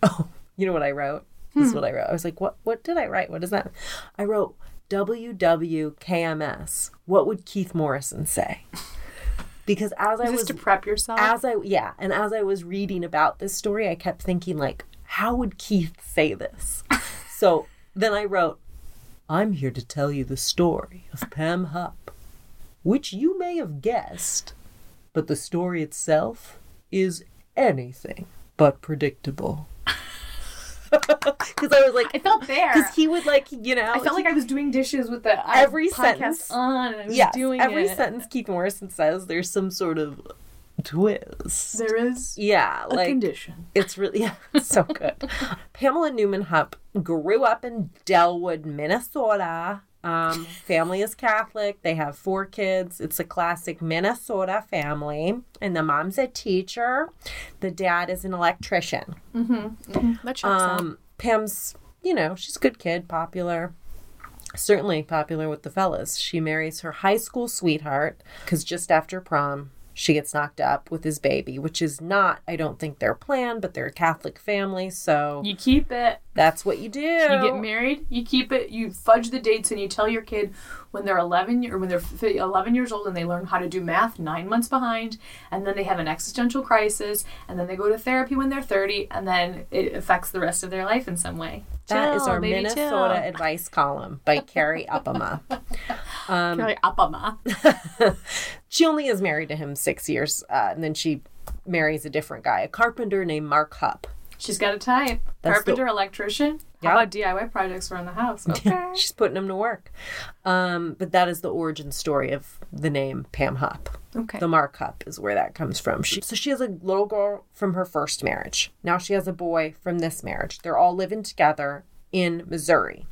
Oh, you know what I wrote? This is hmm. what I wrote. I was like, what what did I write? What is that? I wrote WWKMS. What would Keith Morrison say? Because as I Is this was to prep yourself? as I yeah, and as I was reading about this story, I kept thinking like, how would Keith say this? so then I wrote, I'm here to tell you the story of Pam Hupp, which you may have guessed, but the story itself is anything but predictable. Because I was like, I felt there. because he would like, you know, I felt like I was doing dishes with the Every podcast sentence- on, and I was yes, doing every it. sentence Keith Morrison says, there's some sort of twist. There is Yeah, like condition. It's really yeah, it's so good. Pamela Neumann Hupp grew up in Dellwood, Minnesota. Um, family is Catholic. They have four kids. It's a classic Minnesota family. And the mom's a teacher. The dad is an electrician. That checks out. Um, Pam's, you know, she's a good kid, popular. Certainly popular with the fellas. She marries her high school sweetheart because just after prom, She gets knocked up with his baby, which is not, I don't think, their plan, but they're a Catholic family, so You keep it. That's what you do. You get married, you keep it, you fudge the dates, and you tell your kid when they're 11 or when they're 11 years old and they learn how to do math nine months behind, and then they have an existential crisis, and then they go to therapy when they're 30, and then it affects the rest of their life in some way. That is Chill, our baby, Minnesota chill. advice column by Carrie Uppama. You're like, she only is married to him six years, uh, and then she marries a different guy, a carpenter named Mark Hupp. She's got a type. That's the- Carpenter, electrician. Yeah. How about DIY projects around the house? Okay. She's putting them to work. Um, but that is the origin story of the name Pam Hupp. okay. The Mark Hupp is where that comes from. She, so she has a little girl from her first marriage. Now she has a boy from this marriage. They're all living together in Missouri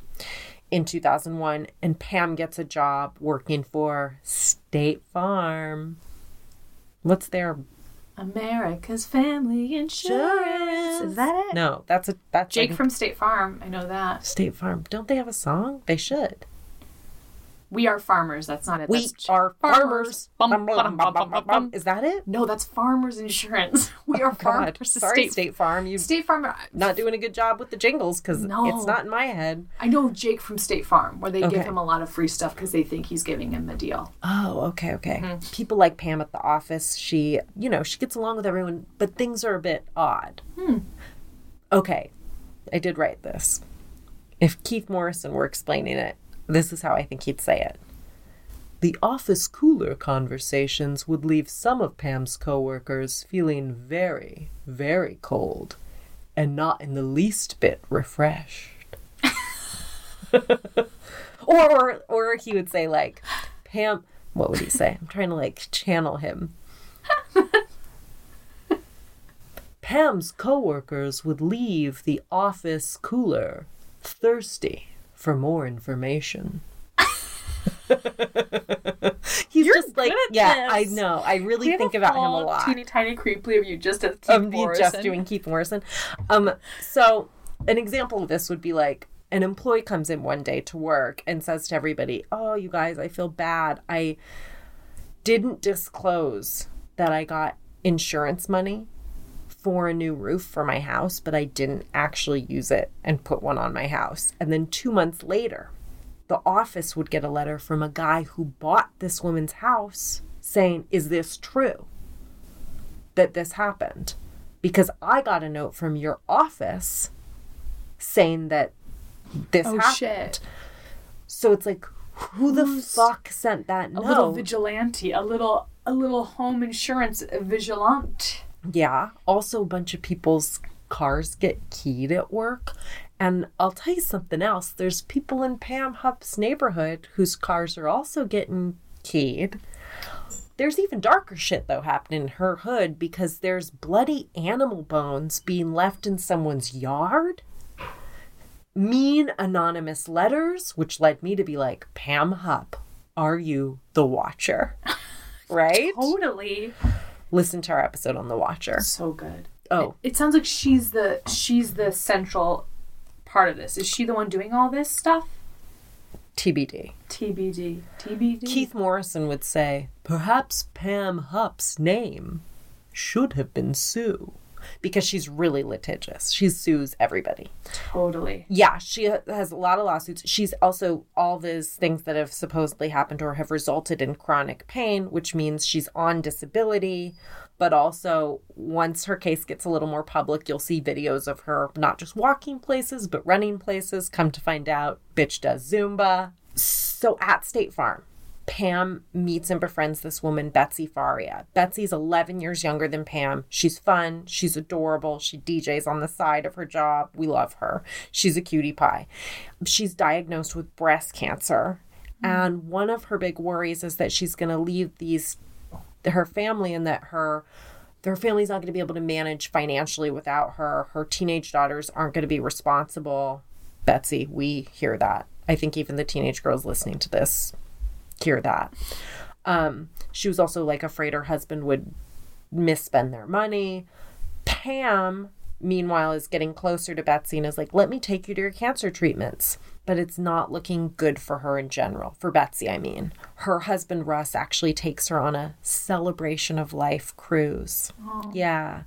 in 2001, and Pam gets a job working for State Farm. What's their America's Family Insurance. Is that it? No, that's a that's Jake like from State Farm. I know that. State Farm. Don't they have a song? They should. We are farmers. That's not it. We That's are farmers. Bum. Is that it? No, that's farmers insurance. We are God, farmers. sorry, State, State Farm. You State Farm. not doing a good job with the jingles because No. it's not in my head. I know Jake from State Farm, where they Okay. give him a lot of free stuff because they think he's giving him a deal. Oh, okay, okay. Mm-hmm. People like Pam at the office. She, you know, she gets along with everyone, but things are a bit odd. Hmm. Okay, I did write this. If Keith Morrison were explaining it, this is how I think he'd say it. The office cooler conversations would leave some of Pam's coworkers feeling very, very cold and not in the least bit refreshed. or, or he would say like Pam what would he say? I'm trying to like channel him. Pam's coworkers would leave the office cooler thirsty for more information. He's just like good at yeah, I know. I really think about him a lot Teeny tiny creeply of you just as Keith of Morrison. just doing Keith Morrison. Um, so an example of this would be like an employee comes in one day to work and says to everybody, "Oh, you guys, I feel bad. I didn't disclose that I got insurance money for a new roof for my house, but I didn't actually use it and put one on my house." And then 2 months later, the office would get a letter from a guy who bought this woman's house saying, "Is this true?" that this happened because I got a note from your office saying that this Oh happened. shit! So it's like, who the fuck sent that note? A little vigilante, a little a little home insurance vigilante. Yeah. Also, a bunch of people's cars get keyed at work. And I'll tell you something else. There's people in Pam Hupp's neighborhood whose cars are also getting keyed. There's even darker shit though happening in her hood because there's bloody animal bones being left in someone's yard. Mean anonymous letters, which led me to be like, Pam Hupp, are you the watcher? right? Totally. Listen to our episode on the watcher. So good. Oh, It sounds like she's the she's the central part of this. Is she the one doing all this stuff? TBD. TBD. TBD. Keith Morrison would say, perhaps Pam Hupp's name should have been Sue. Because she's really litigious. She sues everybody. Totally. Yeah, she has a lot of lawsuits. She's also, all these things that have supposedly happened to her have resulted in chronic pain, which means she's on disability. But also, once her case gets a little more public, you'll see videos of her not just walking places, but running places. Come to find out, bitch does Zumba. So at State Farm, Pam meets and befriends this woman, Betsy Faria. Betsy's 11 years younger than Pam. She's fun. She's adorable. She DJs on the side of her job. We love her. She's a cutie pie. She's diagnosed with breast cancer. And one of her big worries is that she's going to leave these her family and that her her family's not going to be able to manage financially without her. Her teenage daughters aren't going to be responsible. Betsy, we hear that. I think even the teenage girls listening to this hear that. Um, she was also like afraid her husband would misspend their money. Pam meanwhile, is getting closer to Betsy and is like, let me take you to your cancer treatments. But it's not looking good for her in general. For Betsy, I mean. Her husband, Russ, actually takes her on a celebration of life cruise. Yeah.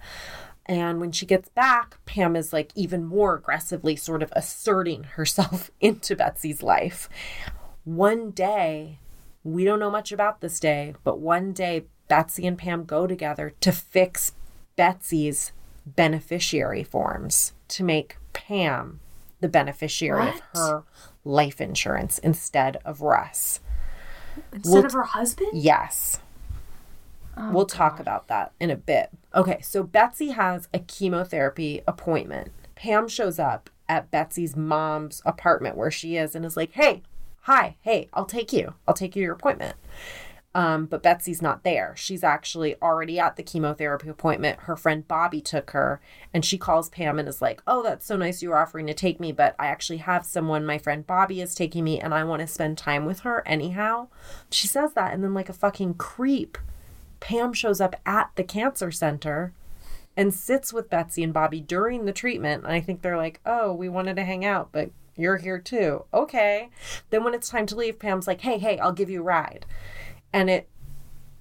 And when she gets back, Pam is like even more aggressively sort of asserting herself into Betsy's life. One day, we don't know much about this day, but one day, Betsy and Pam go together to fix Betsy's beneficiary forms to make Pam the beneficiary of her life insurance instead of Russ. Instead Well, of her husband? Yes. Oh, we'll talk about that in a bit. Okay, so Betsy has a chemotherapy appointment. Pam shows up at Betsy's mom's apartment where she is and is like, hey, hi, hey, I'll take you. I'll take you to your appointment. Um, but Betsy's not there. She's actually already at the chemotherapy appointment. Her friend Bobby took her, and she calls Pam and is like, Oh, that's so nice you were offering to take me, but I actually have someone, my friend Bobby is taking me, and I want to spend time with her anyhow. She says that, and then, like a fucking creep, Pam shows up at the cancer center and sits with Betsy and Bobby during the treatment. And I think they're like, Oh, we wanted to hang out, but you're here too. Okay. Then when it's time to leave, Pam's like, Hey, hey, I'll give you a ride and it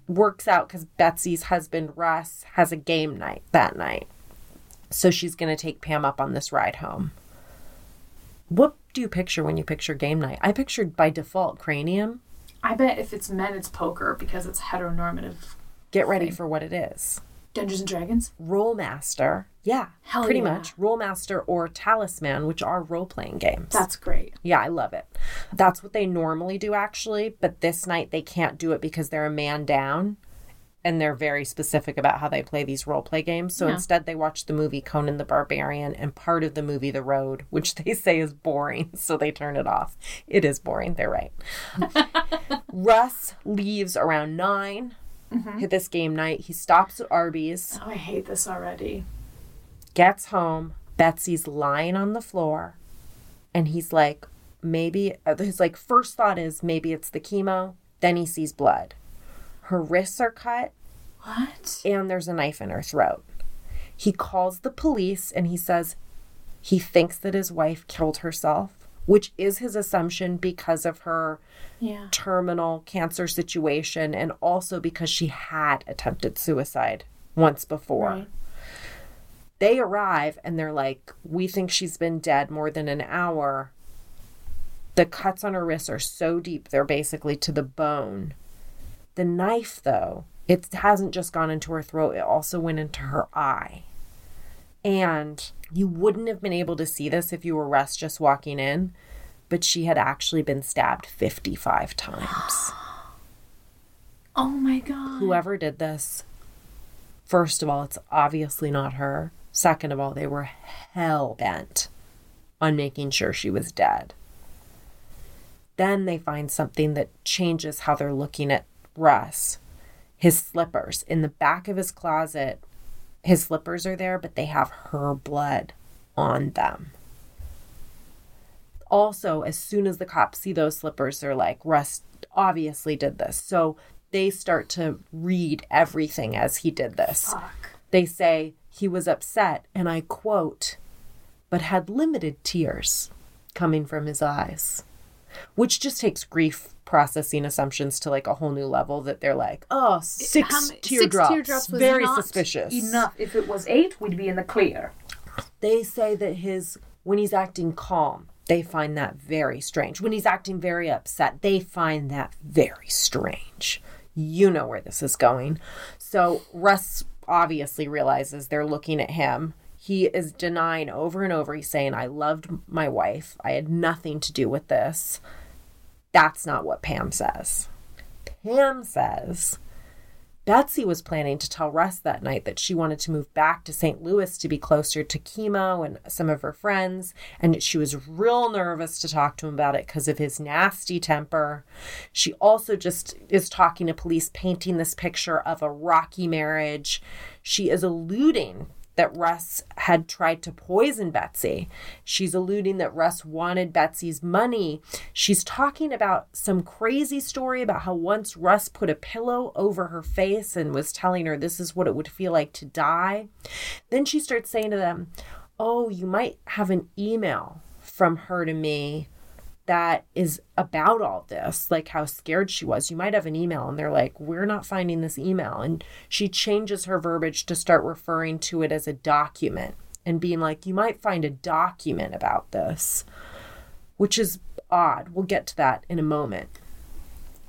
works out because Betsy's husband Russ has a game night that night. So she's going to take Pam up on this ride home. What do you picture when you picture game night? I pictured by default cranium. I bet if it's men, it's poker because it's heteronormative. Get ready for what it is. Dungeons and Dragons? Rolemaster. Yeah, Hell pretty yeah. much. Rolemaster or Talisman, which are role playing games. That's great. Yeah, I love it. That's what they normally do, actually. But this night they can't do it because they're a man down and they're very specific about how they play these role play games. So Yeah. instead, they watch the movie Conan the Barbarian and part of the movie The Road, which they say is boring. So they turn it off. It is boring. They're right. Russ leaves around 9 Hit this game night. He stops at Arby's. Oh, I hate this already. gets home. Betsy's lying on the floor. And he's like maybe uh, his like first thought is maybe it's the chemo. Then he sees blood. Her wrists are cut. What? and there's a knife in her throat. He calls the police and he says he thinks that his wife killed herself which is his assumption because of her Yeah. terminal cancer situation and also because she had attempted suicide once before Right. they arrive and they're like, We think she's been dead more than an hour. The cuts on her wrists are so deep, they're basically to the bone. The knife, though, it hasn't just gone into her throat, it also went into her eye. And you wouldn't have been able to see this if you were Russ just walking in, but she had actually been stabbed 55 times. Oh my god. Whoever did this, first of all, it's obviously not her. Second of all, they were hell bent on making sure she was dead. Then they find something that changes how they're looking at Russ. His slippers in the back of his closet. His slippers are there, but they have her blood on them. Also, as soon as the cops see those slippers, they're like, Russ obviously did this. So they start to read everything as he did this. Fuck. They say he was upset, and I quote, but had limited tears coming from his eyes, which just takes grief processing assumptions to like a whole new level that they're like, oh, six How teardrops. Six teardrops was Very suspicious. Enough. If it was eight, we'd be in the clear. They say that his when he's acting calm, they find that very strange. When he's acting very upset, they find that very strange. You know where this is going. So Russ obviously realizes they're looking at him. He is denying over and over. He's saying, I loved my wife. I had nothing to do with this. That's not what Pam says. Pam says Betsy was planning to tell Russ that night that she wanted to move back to St. Louis to be closer to chemo and some of her friends, and she was real nervous to talk to him about it because of his nasty temper. She also just is talking to police, painting this picture of a rocky marriage. She is alluding that Russ had tried to poison Betsy. She's alluding that Russ wanted Betsy's money. She's talking about some crazy story about how once Russ put a pillow over her face and was telling her this is what it would feel like to die. Then she starts saying to them, Oh, you might have an email from her to me that is about all this, like how scared she was. You might have an email, and they're like, We're not finding this email. And she changes her verbiage to start referring to it as a document and being like, You might find a document about this, which is odd. We'll get to that in a moment.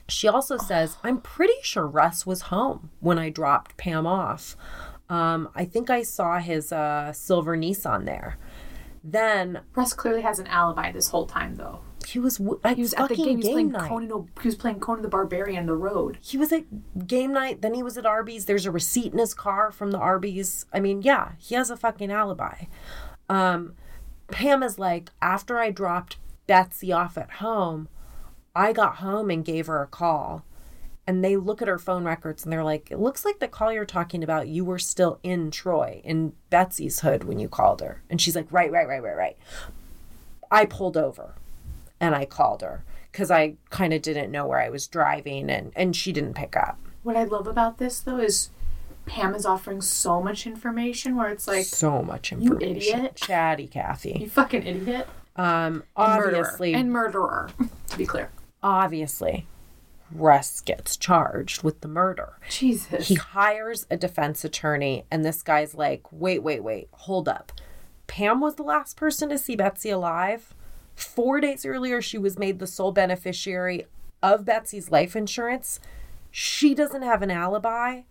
She also says, I'm pretty sure Russ was home when I dropped Pam off. Um, I think I saw his uh, silver Nissan there. Then Russ clearly has an alibi this whole time, though. He was w- at He was at the game. He was game playing night. Conan. He was playing Conan the Barbarian on the road. he was at game night, then he was at Arby's. There's a receipt in his car from the Arby's. I mean, yeah, he has a fucking alibi. Um, Pam is like, after I dropped Betsy off at home, I got home and gave her a call. And they look at her phone records and they're like, it looks like the call you're talking about, you were still in Troy, in Betsy's hood when you called her. And she's like, right, right, right, right, right. I pulled over and I called her because I kind of didn't know where I was driving and, and she didn't pick up. What I love about this, though, is Pam is offering so much information where it's like, so much information. you idiot. Chatty Kathy. you fucking idiot. Um, And obviously, Murderer. And murderer, to be clear. obviously, Russ gets charged with the murder. Jesus. He hires a defense attorney, and this guy's like, wait, wait, wait, hold up. Pam was the last person to see Betsy alive. Four days earlier, she was made the sole beneficiary of Betsy's life insurance. She doesn't have an alibi.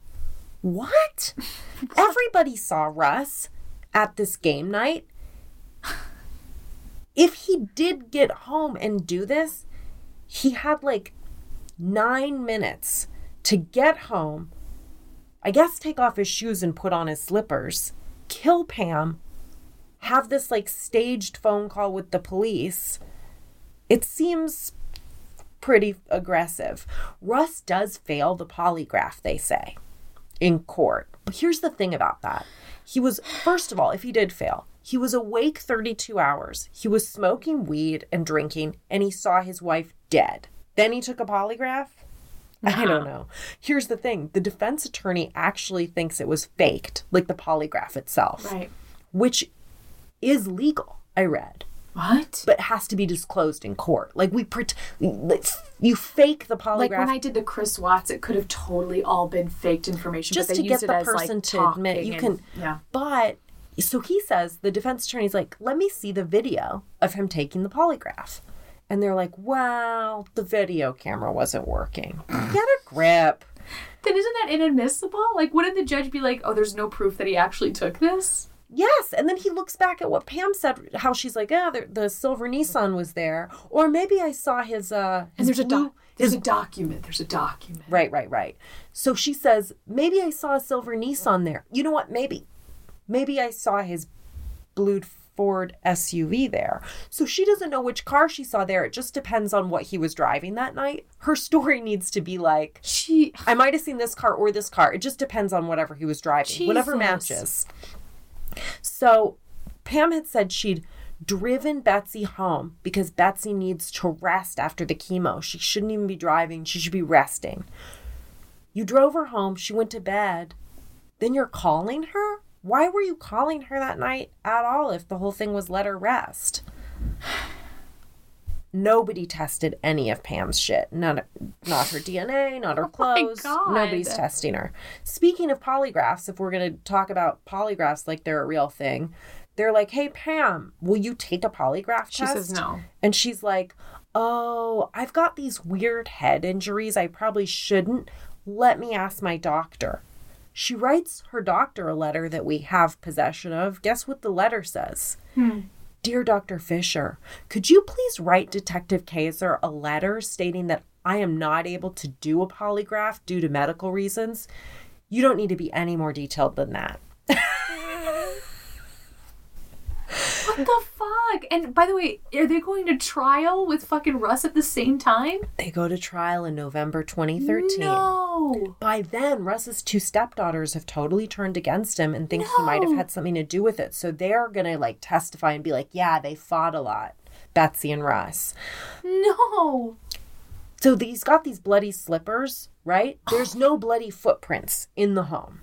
What? Everybody saw Russ at this game night. If he did get home and do this, he had like nine minutes to get home, I guess take off his shoes and put on his slippers, kill Pam, have this like staged phone call with the police. It seems pretty aggressive. Russ does fail the polygraph, they say, in court. But here's the thing about that. He was, first of all, if he did fail, he was awake 32 hours. He was smoking weed and drinking, and he saw his wife dead. Then he took a polygraph? I uh-huh. don't know. Here's the thing the defense attorney actually thinks it was faked, like the polygraph itself, right. which is legal, I read, What? but has to be disclosed in court. Like, we, pret- you fake the polygraph. Like when I did the Chris Watts, it could have totally all been faked information. just to used get it the as, like, person to admit you and- can yeah. but so he says the defense attorney's like let me see the video of him taking the polygraph and they're like well the video camera wasn't working get a grip Then isn't that inadmissible? Like, wouldn't the judge be like, "Oh, there's no proof that he actually took this"? Yes and then he looks back at what pam said how she's like yeah the, the silver nissan was there or maybe i saw his uh his And there's a doc- there's a document. There's a document. Right, right, right. So she says, maybe I saw a silver Nissan there. You know what? Maybe. Maybe I saw his blue Ford SUV there. So she doesn't know which car she saw there. It just depends on what he was driving that night. Her story needs to be like, She. I might have seen this car or this car. It just depends on whatever he was driving, whatever matches. So Pam had said she'd driven Betsy home because Betsy needs to rest after the chemo. She shouldn't even be driving, she should be resting. You drove her home, she went to bed. Then you're calling her? Why were you calling her that night at all if the whole thing was let her rest? Nobody tested any of Pam's shit. None, not her DNA, not her oh my clothes. God. Nobody's testing her. Speaking of polygraphs, if we're going to talk about polygraphs like they're a real thing, they're like, "Hey Pam, will you take a polygraph She test?" says no. And she's like, "Oh, I've got these weird head injuries. I probably shouldn't. Let me ask my doctor." She writes her doctor a letter that we have possession of. Guess what the letter says? Hmm. Dear Dr. Fisher, could you please write Detective Kaiser a letter stating that I am not able to do a polygraph due to medical reasons? You don't need to be any more detailed than that. What the fuck? And by the way, are they going to trial with fucking Russ at the same time? They go to trial in November 2013. No. By then, Russ's two stepdaughters have totally turned against him and think he might have had something to do with it. So they're going to like testify and be like, yeah, they fought a lot, Betsy and Russ. No. So he's got these bloody slippers, right? There's no bloody footprints in the home.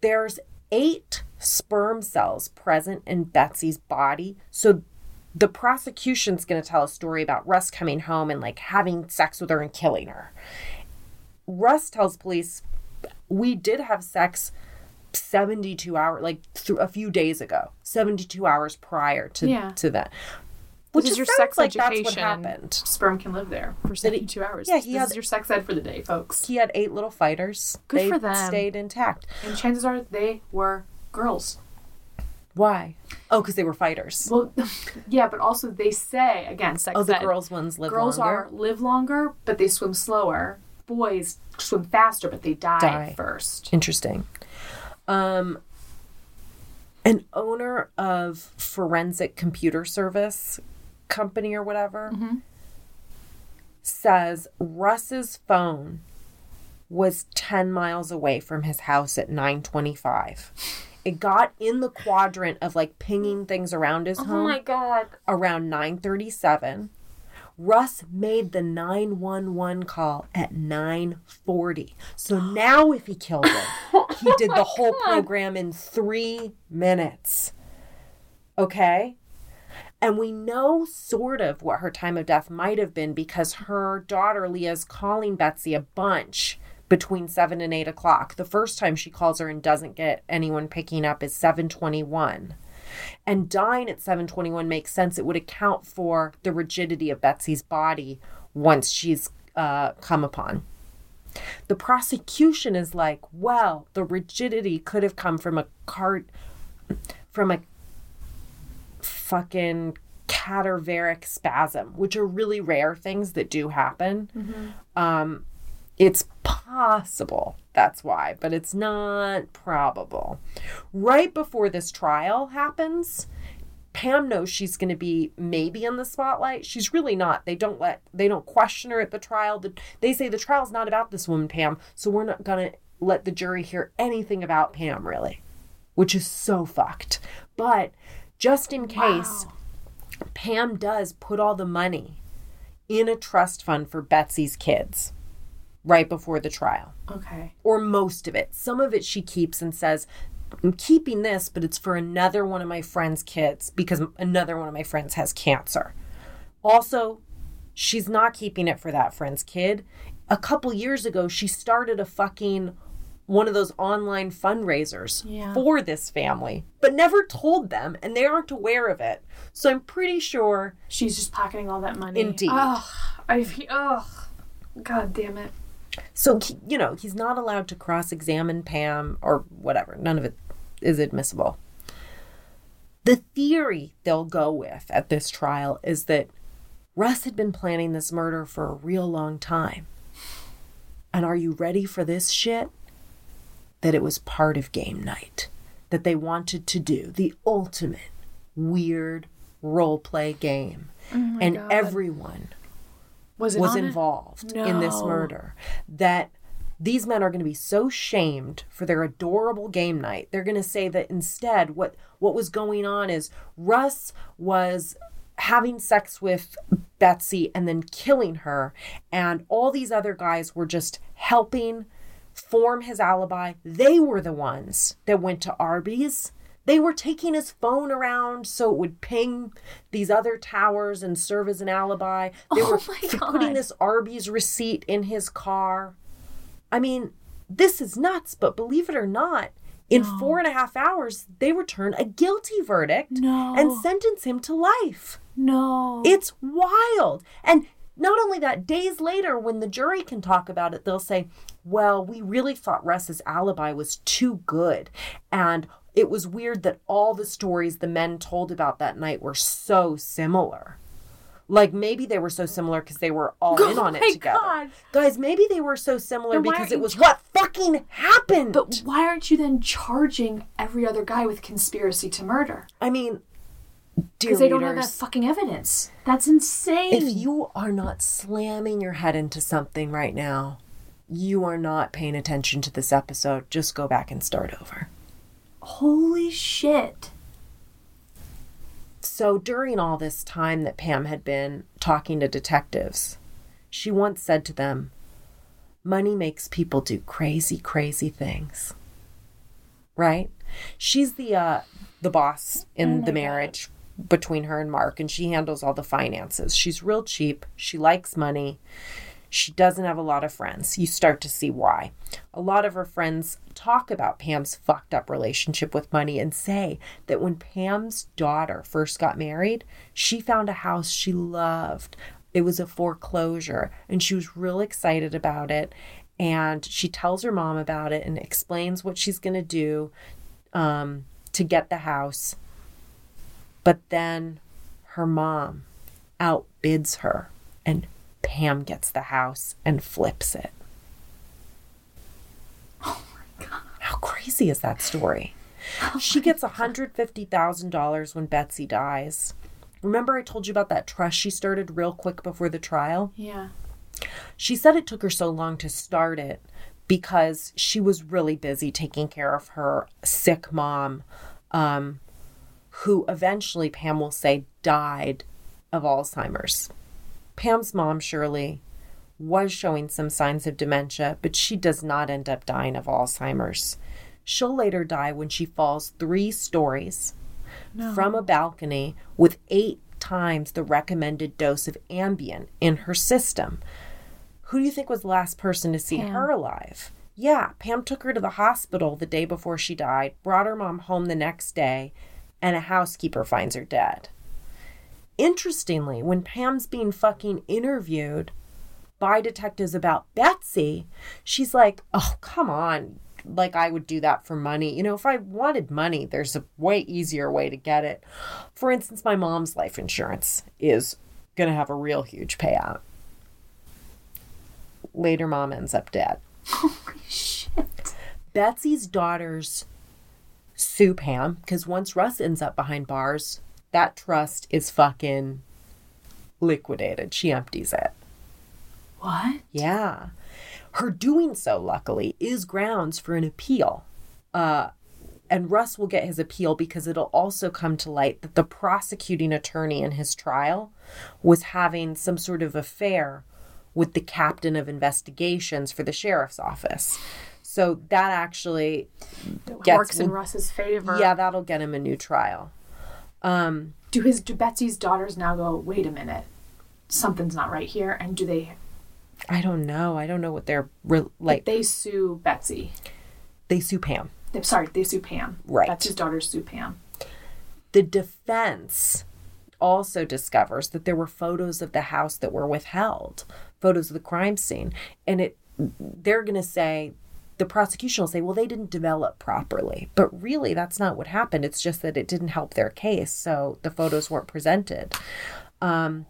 There's eight sperm cells present in Betsy's body. So the prosecution's going to tell a story about Russ coming home and like having sex with her and killing her. Russ tells police, We did have sex 72 hours, like th- a few days ago, 72 hours prior to, Yeah. to that. Which is your sex like education. that's what happened. Sperm can live there for 72 hours. yeah, he this had- is your sex ed for the day, folks. He had eight little fighters. Good they for them. stayed intact. And chances are they were girls. Why? Oh, because they were fighters. Well, yeah, but also they say again, sex Oh, the ed. girls ones live girls longer. are live longer, but they swim slower. Boys swim faster, but they die, Die. first. Interesting. Um, an owner of forensic computer service company or whatever Mm-hmm. says Russ's phone was 10 miles away from his house at 925. It got in the quadrant of like pinging things around his oh home. Oh my god. around 9:37. Russ made the 911 call at 9:40. So now if he killed him, he did the whole program in 3 minutes. Okay? And we know sort of what her time of death might have been because her daughter Leah's calling Betsy a bunch between seven and eight o'clock. The first time she calls her and doesn't get anyone picking up is seven twenty-one. And dying at seven twenty-one makes sense. It would account for the rigidity of Betsy's body once she's uh, come upon. The prosecution is like, well, the rigidity could have come from a cart, from a fucking cadaveric spasm, which are really rare things that do happen. Um, it's possible that's why, but it's not probable. Right before this trial happens, Pam knows she's going to be maybe in the spotlight. She's really not. They don't let they don't question her at the trial. The, they say the trial's not about this woman, Pam, so we're not going to let the jury hear anything about Pam really, which is so fucked. But just in case, Pam does put all the money in a trust fund for Betsy's kids right before the trial, Okay. or most of it. Some of it she keeps and says, I'm keeping this, but it's for another one of my friend's kids because another one of my friends has cancer. Also, she's not keeping it for that friend's kid. A couple years ago, she started a fucking one of those online fundraisers Yeah. for this family, but never told them, and they aren't aware of it. So I'm pretty sure She's just pocketing all that money. Indeed. Ugh. I ugh. God damn it. So, you know, he's not allowed to cross examine Pam or whatever. None of it is admissible. The theory they'll go with at this trial is that Russ had been planning this murder for a real long time. And are you ready for this shit? That it was part of game night. That they wanted to do the ultimate weird role play game. Oh and God. everyone Was was involved in this murder that these men are going to be so shamed for their adorable game night they're going to say that instead what what was going on is Russ was having sex with Betsy and then killing her and all these other guys were just helping form his alibi they were the ones that went to Arby's they were taking his phone around so it would ping these other towers and serve as an alibi. They Oh were putting this Arby's receipt in his car. I mean, this is nuts, but believe it or not, in four and a half hours, they return a guilty verdict No. and sentence him to life. No. It's wild. And not only that, days later, when the jury can talk about it, they'll say, well, we really thought Russ's alibi was too good. And it was weird that all the stories the men told about that night were so similar. Like maybe they were so similar because they were all in Oh on it together. God. Guys, maybe they were so similar because it was ta- what fucking happened. But why aren't you then charging every other guy with conspiracy to murder? I mean, Because they don't have that fucking evidence. That's insane. if you are not slamming your head into something right now, you are not paying attention to this episode. Just go back and start over. Holy shit. So during all this time that Pam had been talking to detectives, she once said to them, Money makes people do crazy, crazy things. Right? She's the uh the boss in the marriage between her and Mark, and she handles all the finances. She's real cheap. She likes money. She doesn't have a lot of friends. You start to see why. A lot of her friends talk about Pam's fucked up relationship with money and say that when Pam's daughter first got married, she found a house she loved. It was a foreclosure, and she was real excited about it. And she tells her mom about it and explains what she's going to do um, to get the house. But then her mom outbids her, and Pam gets the house and flips it. Oh my god. How crazy is that story? she gets $150,000 when Betsy dies. Remember, I told you about that trust she started real quick before the trial? Yeah. She said it took her so long to start it because she was really busy taking care of her sick mom, um, who eventually, Pam will say, died of Alzheimer's. Pam's mom, Shirley, was showing some signs of dementia, but she does not end up dying of Alzheimer's. She'll later die when she falls three stories from a balcony with eight times the recommended dose of Ambien in her system. Who do you think was the last person to see Pam. her alive? Yeah, Pam took her to the hospital the day before she died, brought her mom home the next day, and a housekeeper finds her dead. Interestingly, when Pam's being fucking interviewed by detectives about Betsy, she's like, oh, come on. Like, I would do that for money. You know, if I wanted money, there's a way easier way to get it. For instance, my mom's life insurance is going to have a real huge payout. Later, mom ends up dead. Holy shit. Betsy's daughters sue Pam because once Russ ends up behind bars, that trust is fucking liquidated. She empties it. What? Yeah. Her doing so, luckily, is grounds for an appeal. Uh, and Russ will get his appeal because it'll also come to light that the prosecuting attorney in his trial was having some sort of affair with the captain of investigations for the sheriff's office. So that actually Gets- works in Russ's favor. yeah, that'll get him a new trial. Um, Do his do Betsy's daughters now go, wait a minute, something's not right here? And do they I don't know. I don't know what they're re- like. they sue Betsy? They sue Pam. They, sorry, they sue Pam. Right. Betsy's daughters sue Pam. The defense also discovers that there were photos of the house that were withheld, photos of the crime scene, and it they're going to say the prosecution will say, well, they didn't develop properly. But really, that's not what happened. It's just that it didn't help their case, so the photos weren't presented. Um,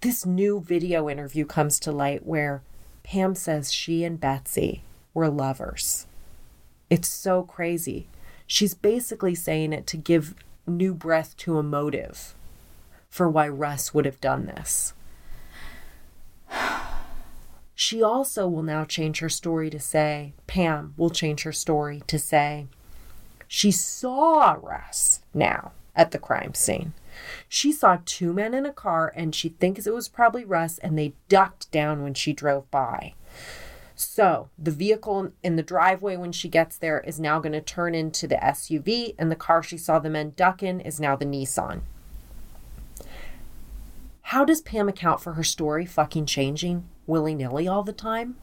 this new video interview comes to light where Pam says she and Betsy were lovers. It's so crazy. She's basically saying it to give new breath to a motive for why Russ would have done this. She also will now change her story to say, Pam will change her story to say, she saw Russ now at the crime scene. She saw two men in a car and she thinks it was probably Russ and they ducked down when she drove by. So the vehicle in the driveway when she gets there is now going to turn into the SUV, and the car she saw the men duck in is now the Nissan. How does Pam account for her story fucking changing willy nilly all the time?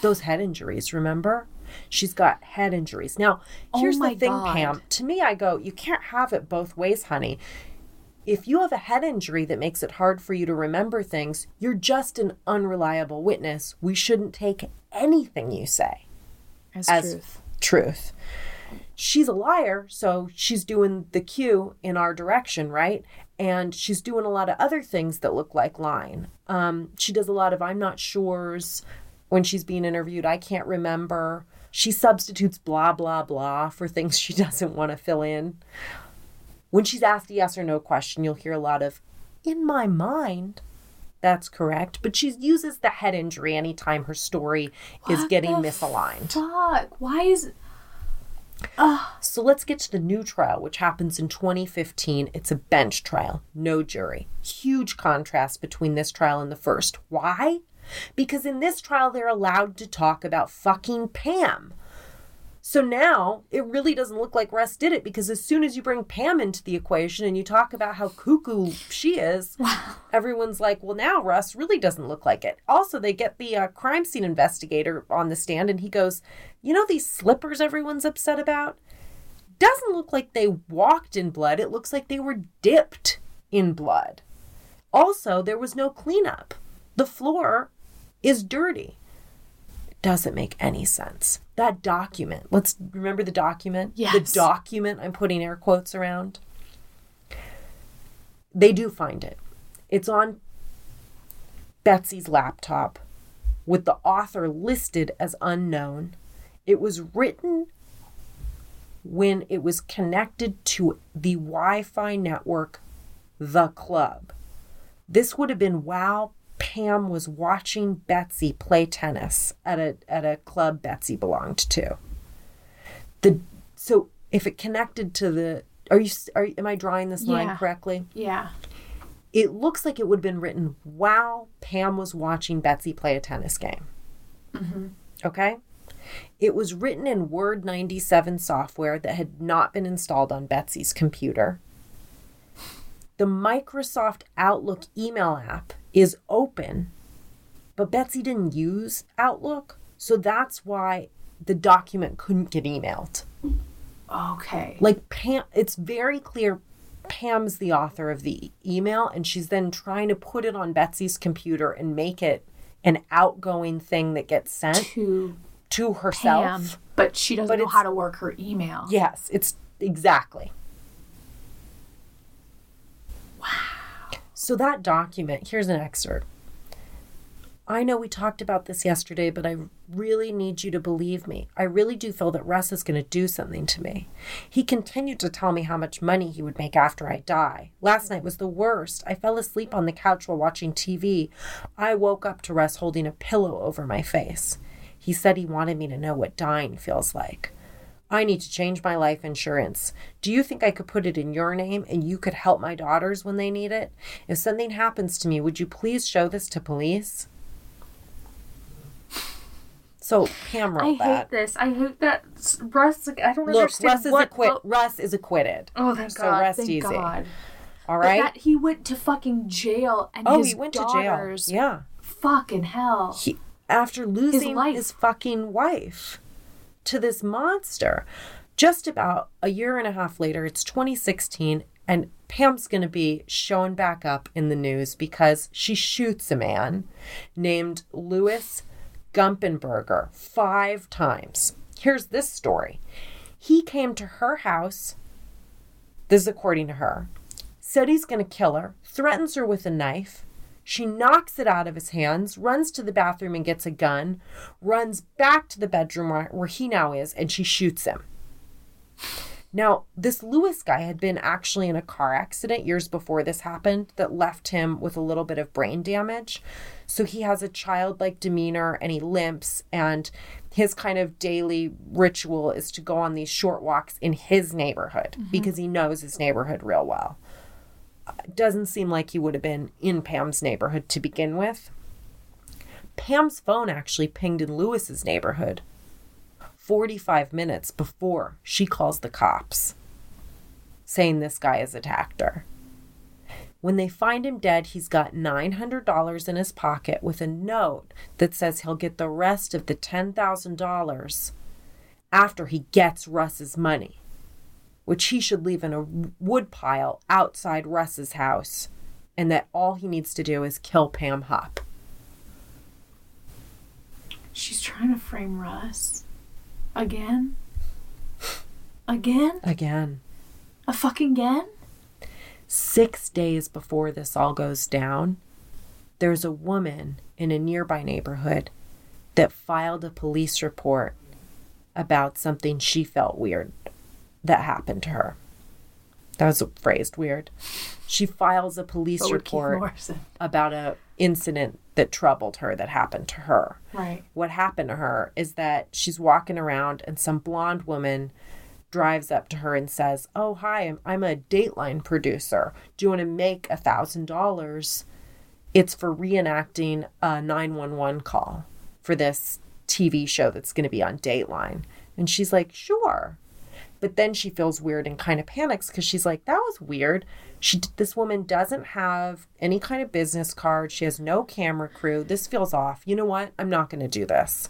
Those head injuries, remember? She's got head injuries. Now, Oh here's my the thing, God. Pam. To me, I go, you can't have it both ways, honey. If you have a head injury that makes it hard for you to remember things, you're just an unreliable witness. We shouldn't take anything you say As, as truth. truth. She's a liar, so she's doing the cue in our direction, right? And she's doing a lot of other things that look like lying. Um, she does a lot of I'm not sure's when she's being interviewed. I can't remember. She substitutes blah, blah, blah for things she doesn't want to fill in. When she's asked a yes or no question, you'll hear a lot of, in my mind. That's correct. But she uses the head injury anytime her story is getting misaligned. Fuck. Why is. So let's get to the new trial, which happens in 2015. It's a bench trial, no jury. Huge contrast between this trial and the first. Why? Because in this trial, they're allowed to talk about fucking Pam. So now it really doesn't look like Russ did it because as soon as you bring Pam into the equation and you talk about how cuckoo she is, everyone's like, well, now Russ really doesn't look like it. Also, they get the uh, crime scene investigator on the stand and he goes, you know, these slippers everyone's upset about? Doesn't look like they walked in blood. It looks like they were dipped in blood. Also, there was no cleanup. The floor is dirty. Doesn't make any sense. That document, let's remember the document? Yes. The document I'm putting air quotes around. They do find it. It's on Betsy's laptop with the author listed as unknown. It was written when it was connected to the Wi Fi network, The Club. This would have been while Pam was watching Betsy play tennis at a, at a club Betsy belonged to. The so if it connected to the are you are am I drawing this line Yeah. correctly? Yeah. It looks like it would have been written while Pam was watching Betsy play a tennis game. Mm-hmm. Okay? It was written in Word 97 software that had not been installed on Betsy's computer. The Microsoft Outlook email app is open, but Betsy didn't use Outlook, so that's why the document couldn't get emailed. Okay. Like Pam, it's very clear Pam's the author of the email, and she's then trying to put it on Betsy's computer and make it an outgoing thing that gets sent to to herself. Pam, but she doesn't But know how to work her email. Yes, it's exactly. So that document, here's an excerpt. I know we talked about this yesterday, but I really need you to believe me. I really do feel that Russ is going to do something to me. He continued to tell me how much money he would make after I die. Last night was the worst. I fell asleep on the couch while watching TV. I woke up to Russ holding a pillow over my face. He said he wanted me to know what dying feels like. I need to change my life insurance. Do you think I could put it in your name and you could help my daughters when they need it? If something happens to me, would you please show this to police? So Pam I wrote hate that. this. I hate that Russ. Like, I don't Look, understand Russ is what. acquit. what- Russ is acquitted. oh, thank so God! rest thank easy. God. All right. that he went to fucking jail and oh, his he went to jail. daughters. Yeah. Fucking hell. He, after losing life. his fucking wife to this monster. Just about a year and a half later, it's 2016, and Pam's going to be shown back up in the news because she shoots a man named Louis Gumpenberger five times. Here's this story he came to her house, this is according to her, said he's going to kill her, threatens her with a knife. She knocks it out of his hands, runs to the bathroom and gets a gun, runs back to the bedroom where, where he now is, and she shoots him. Now, this Louis guy had been actually in a car accident years before this happened that left him with a little bit of brain damage. So he has a childlike demeanor and he limps, and his kind of daily ritual is to go on these short walks in his neighborhood mm-hmm. because he knows his neighborhood real well. Doesn't seem like he would have been in Pam's neighborhood to begin with. Pam's phone actually pinged in Louis's neighborhood 45 minutes before she calls the cops, saying this guy has attacked her. When they find him dead, he's got $900 in his pocket with a note that says he'll get the rest of the $10,000 after he gets Russ's money, which he should leave in a wood pile outside Russ's house, and that all he needs to do is kill Pam Hupp. She's trying to frame Russ. Again? Again? Again. A fucking again? Six days before this all goes down, there's a woman in a nearby neighborhood that filed a police report about something she felt weird that happened to her. That was phrased weird. She files a police But report about a incident that troubled her that happened to her. Right. What happened to her is that she's walking around and some blonde woman drives up to her and says, "Oh, hi, I'm, I'm a Dateline producer. Do you want to make a thousand dollars? It's for reenacting a 911 call for this TV show that's going to be on Dateline." And she's like, "Sure." But then she feels weird and kind of panics because she's like, "That was weird." She, this woman doesn't have any kind of business card. She has no camera crew. This feels off. You know what? I'm not going to do this.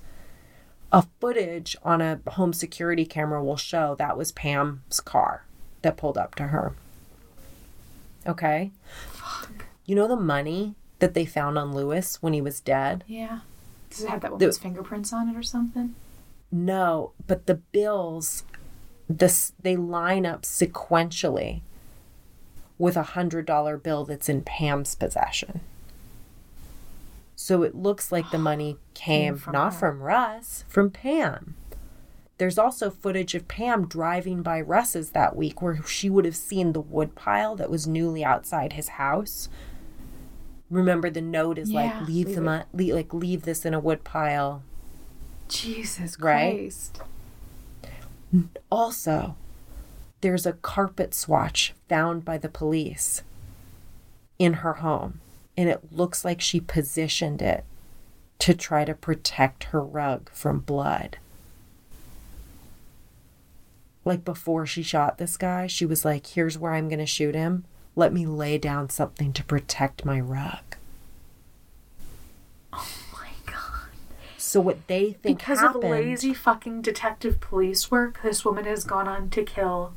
A footage on a home security camera will show that was Pam's car that pulled up to her. Okay. You know the money that they found on Louis when he was dead? Yeah. Does it have that woman's fingerprints on it or something? No, but the bills this they line up sequentially with a hundred dollar bill that's in Pam's possession. So it looks like the money came, from not her. from Russ, from Pam. There's also footage of Pam driving by Russ's that week where she would have seen the wood pile that was newly outside his house. Remember the note is Yeah, like leave, leave the like leave this in a wood pile. Jesus Right? Also, there's a carpet swatch found by the police in her home, and it looks like she positioned it to try to protect her rug from blood. Like before she shot this guy, she was like, Here's where I'm going to shoot him. Let me lay down something to protect my rug. Oh my god. So, what they think Because happened, of lazy fucking detective police work, this woman has gone on to kill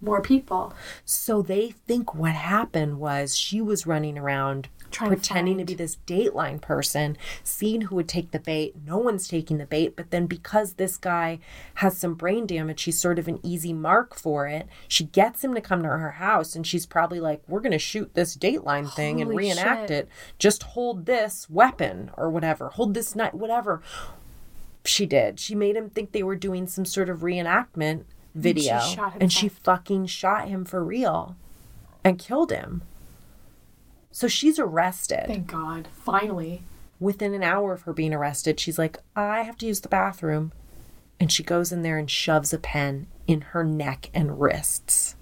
more people. So they think what happened was she was running around To pretending to, find- be this Dateline person, seeing who would take the bait. No one's taking the bait, but then because this guy has some brain damage, she's sort of an easy mark for it. She gets him to come to her house, and she's probably like, "We're gonna shoot this Dateline thing and reenact shit. it. Just hold this weapon or whatever. Hold this knife, whatever." She did. She made him think they were doing some sort of reenactment video, shot him and she fucking shot him for real and killed him. So she's arrested. Thank God. Finally. Within an hour of her being arrested, she's like, I have to use the bathroom. And she goes in there and shoves a pen in her neck and wrists.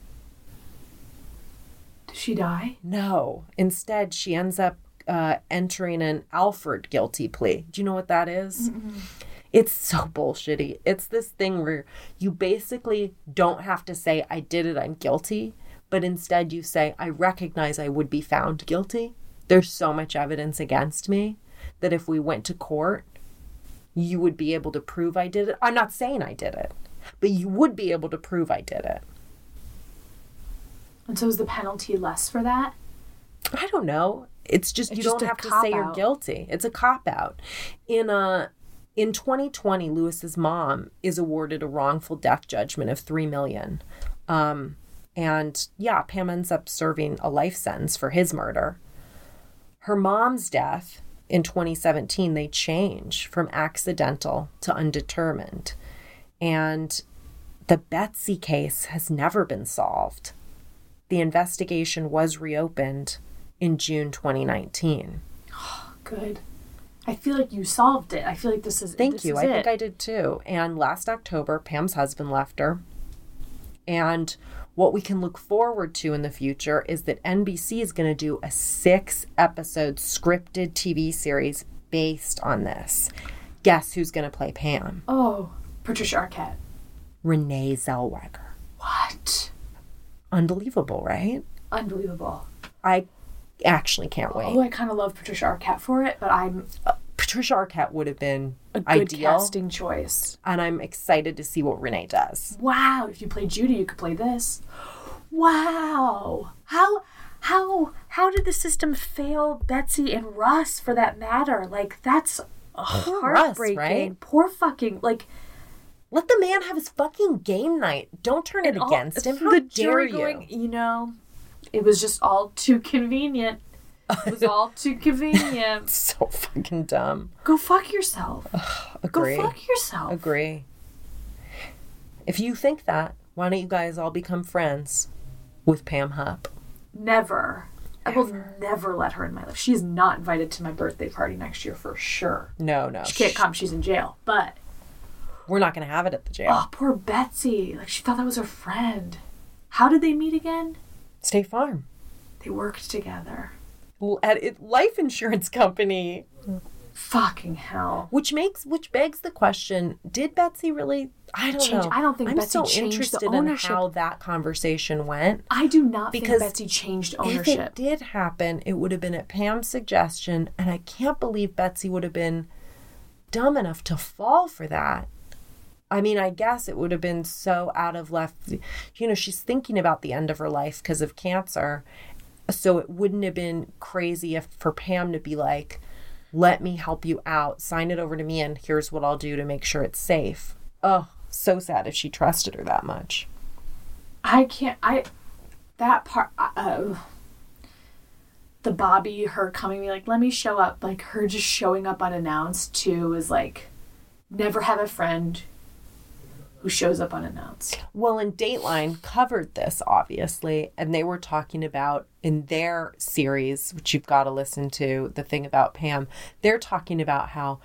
Does she die? No. Instead, she ends up uh, entering an Alford guilty plea. Do you know what that is? It's so bullshitty. It's this thing where you basically don't have to say, I did it, I'm guilty, but instead you say, I recognize I would be found guilty. There's so much evidence against me that if we went to court, you would be able to prove I did it. I'm not saying I did it, but you would be able to prove I did it. And so is the penalty less for that? I don't know. It's just It's you just don't have to say you're guilty. It's a cop out. In uh in 2020, Louis's mom is awarded a wrongful death judgment of three million. Um, and yeah, Pam ends up serving a life sentence for his murder. Her mom's death in 2017, they change from accidental to undetermined. And the Betsy case has never been solved. The investigation was reopened in June 2019. Oh, Good. I feel like you solved it. I feel like this is Thank this you. is I it. think I did too. And last October, Pam's husband left her. And what we can look forward to in the future is that NBC is going to do a six episode scripted TV series based on this. Guess who's going to play Pam? Oh, Patricia Arquette. Renee Zellweger. What? Unbelievable, right? Unbelievable. I actually can't wait. Oh, I kind of love Patricia Arquette for it, but I'm Patricia Arquette would have been a good ideal, casting choice. and I'm excited to see what Renee does. Wow, if you play Judy, you could play this. Wow. How how how did the system fail Betsy and Russ for that matter? Like that's Poor Russ, heartbreaking. right? Poor fucking like Let the man have his fucking game night. Don't turn it all- against him. How the dare jury you? going, you know, it was just all too convenient. It was all too convenient. So fucking dumb. Go fuck yourself. Agree. Go fuck yourself. Agree. If you think that, why don't you guys all become friends? with Pam Hupp. Never. I will never let her in my life. She's not invited to my birthday party next year for sure. No, no. She can't come. She's in jail. But We're not going to have it at the jail. oh, poor Betsy. Like she thought that was her friend. How did they meet again? State Farm. They worked together. At life insurance company. Fucking hell. Which makes which begs the question: Did Betsy really? I don't Change- know. I don't think I'm Betsy so changed the interested in ownership. how that conversation went. I do not Because think Betsy changed ownership. If it did happen, it would have been at Pam's suggestion, and I can't believe Betsy would have been dumb enough to fall for that. I mean, I guess it would have been so out of left. You know, she's thinking about the end of her life because of cancer. So it wouldn't have been crazy if for Pam to be like, let me help you out, sign it over to me, and here's what I'll do to make sure it's safe. Oh, so sad if she trusted her that much. I can't. I that part. Uh, the Bobby, her coming, like, let me show up. Like her just showing up unannounced too is like, never have a friend who shows up unannounced. Well, and Dateline covered this, obviously, and they were talking about in their series, which you've got to listen to, the thing about Pam, they're talking about how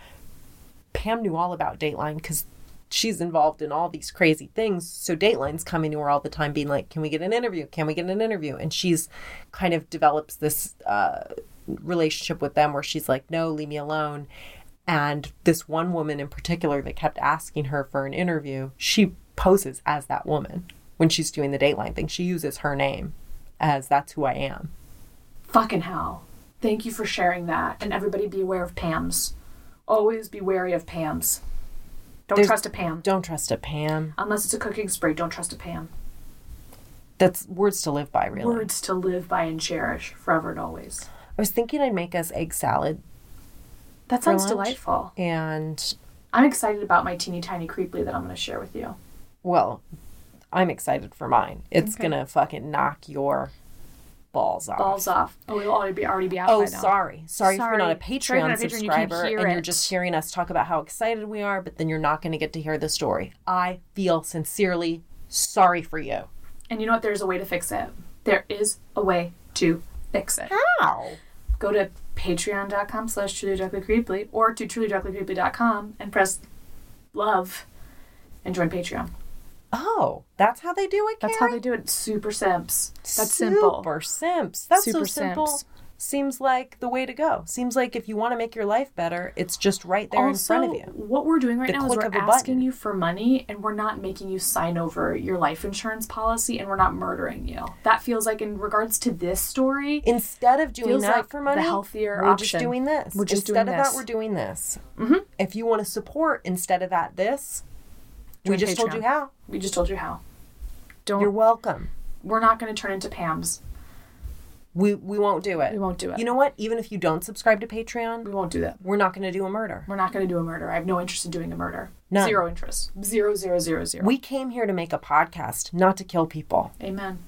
Pam knew all about Dateline because she's involved in all these crazy things. So Dateline's coming to her all the time, being like, Can we get an interview? Can we get an interview? And she's kind of develops this uh, relationship with them where she's like, No, leave me alone. And this one woman in particular that kept asking her for an interview, she poses as that woman when she's doing the Dateline thing. She uses her name as that's who I am. Fucking hell. Thank you for sharing that. And everybody be aware of Pam's. Always be wary of Pam's. Don't There's- trust a Pam. Don't trust a Pam. Unless it's a cooking spray, don't trust a Pam. That's words to live by, really. Words to live by and cherish forever and always. I was thinking I'd make us egg salad, That sounds delightful. and I'm excited about my teeny tiny creeply that I'm going to share with you. well, I'm excited for mine. It's Okay. gonna fucking knock your balls off. Balls off. Oh, it'll already be already be out Oh, sorry. Sorry, if you're not a Sorry. Patreon if you're not a Patreon, can't subscriber hear and you're just hearing us talk about how excited we are, but then you're not going to get to hear the story. I feel sincerely sorry for you. And you know what? There's a way to fix it. There is a way to fix it. How? Go to patreon.com slash trulydarklycreeply or to trulydarklycreeply.com and press love and join Patreon. Oh, that's how they do it. That's how they do it. Super simps. That's simple. Super simps. That's so Super simple. simps. Seems like the way to go. Seems like if you want to make your life better, it's just right there in front of you. What we're doing right The now is we're asking you for money and we're not making you sign over your life insurance policy and we're not murdering you. That feels like in regards to this story, Instead of doing that like for money, the healthier we're just doing this. We're just instead doing of this. that, we're doing this. Mm-hmm. If you want to support instead of that, this, we Join just told you how. we just told you how. Don't You're welcome. we're not going to turn into Pam's. We we won't do it. We won't do it. You know what? Even if you don't subscribe to Patreon, We won't do that. we're not going to do a murder. We're not going to do a murder. I have no interest in doing a murder. None. Zero interest. Zero, zero, zero, zero. We came here to make a podcast, not to kill people. Amen.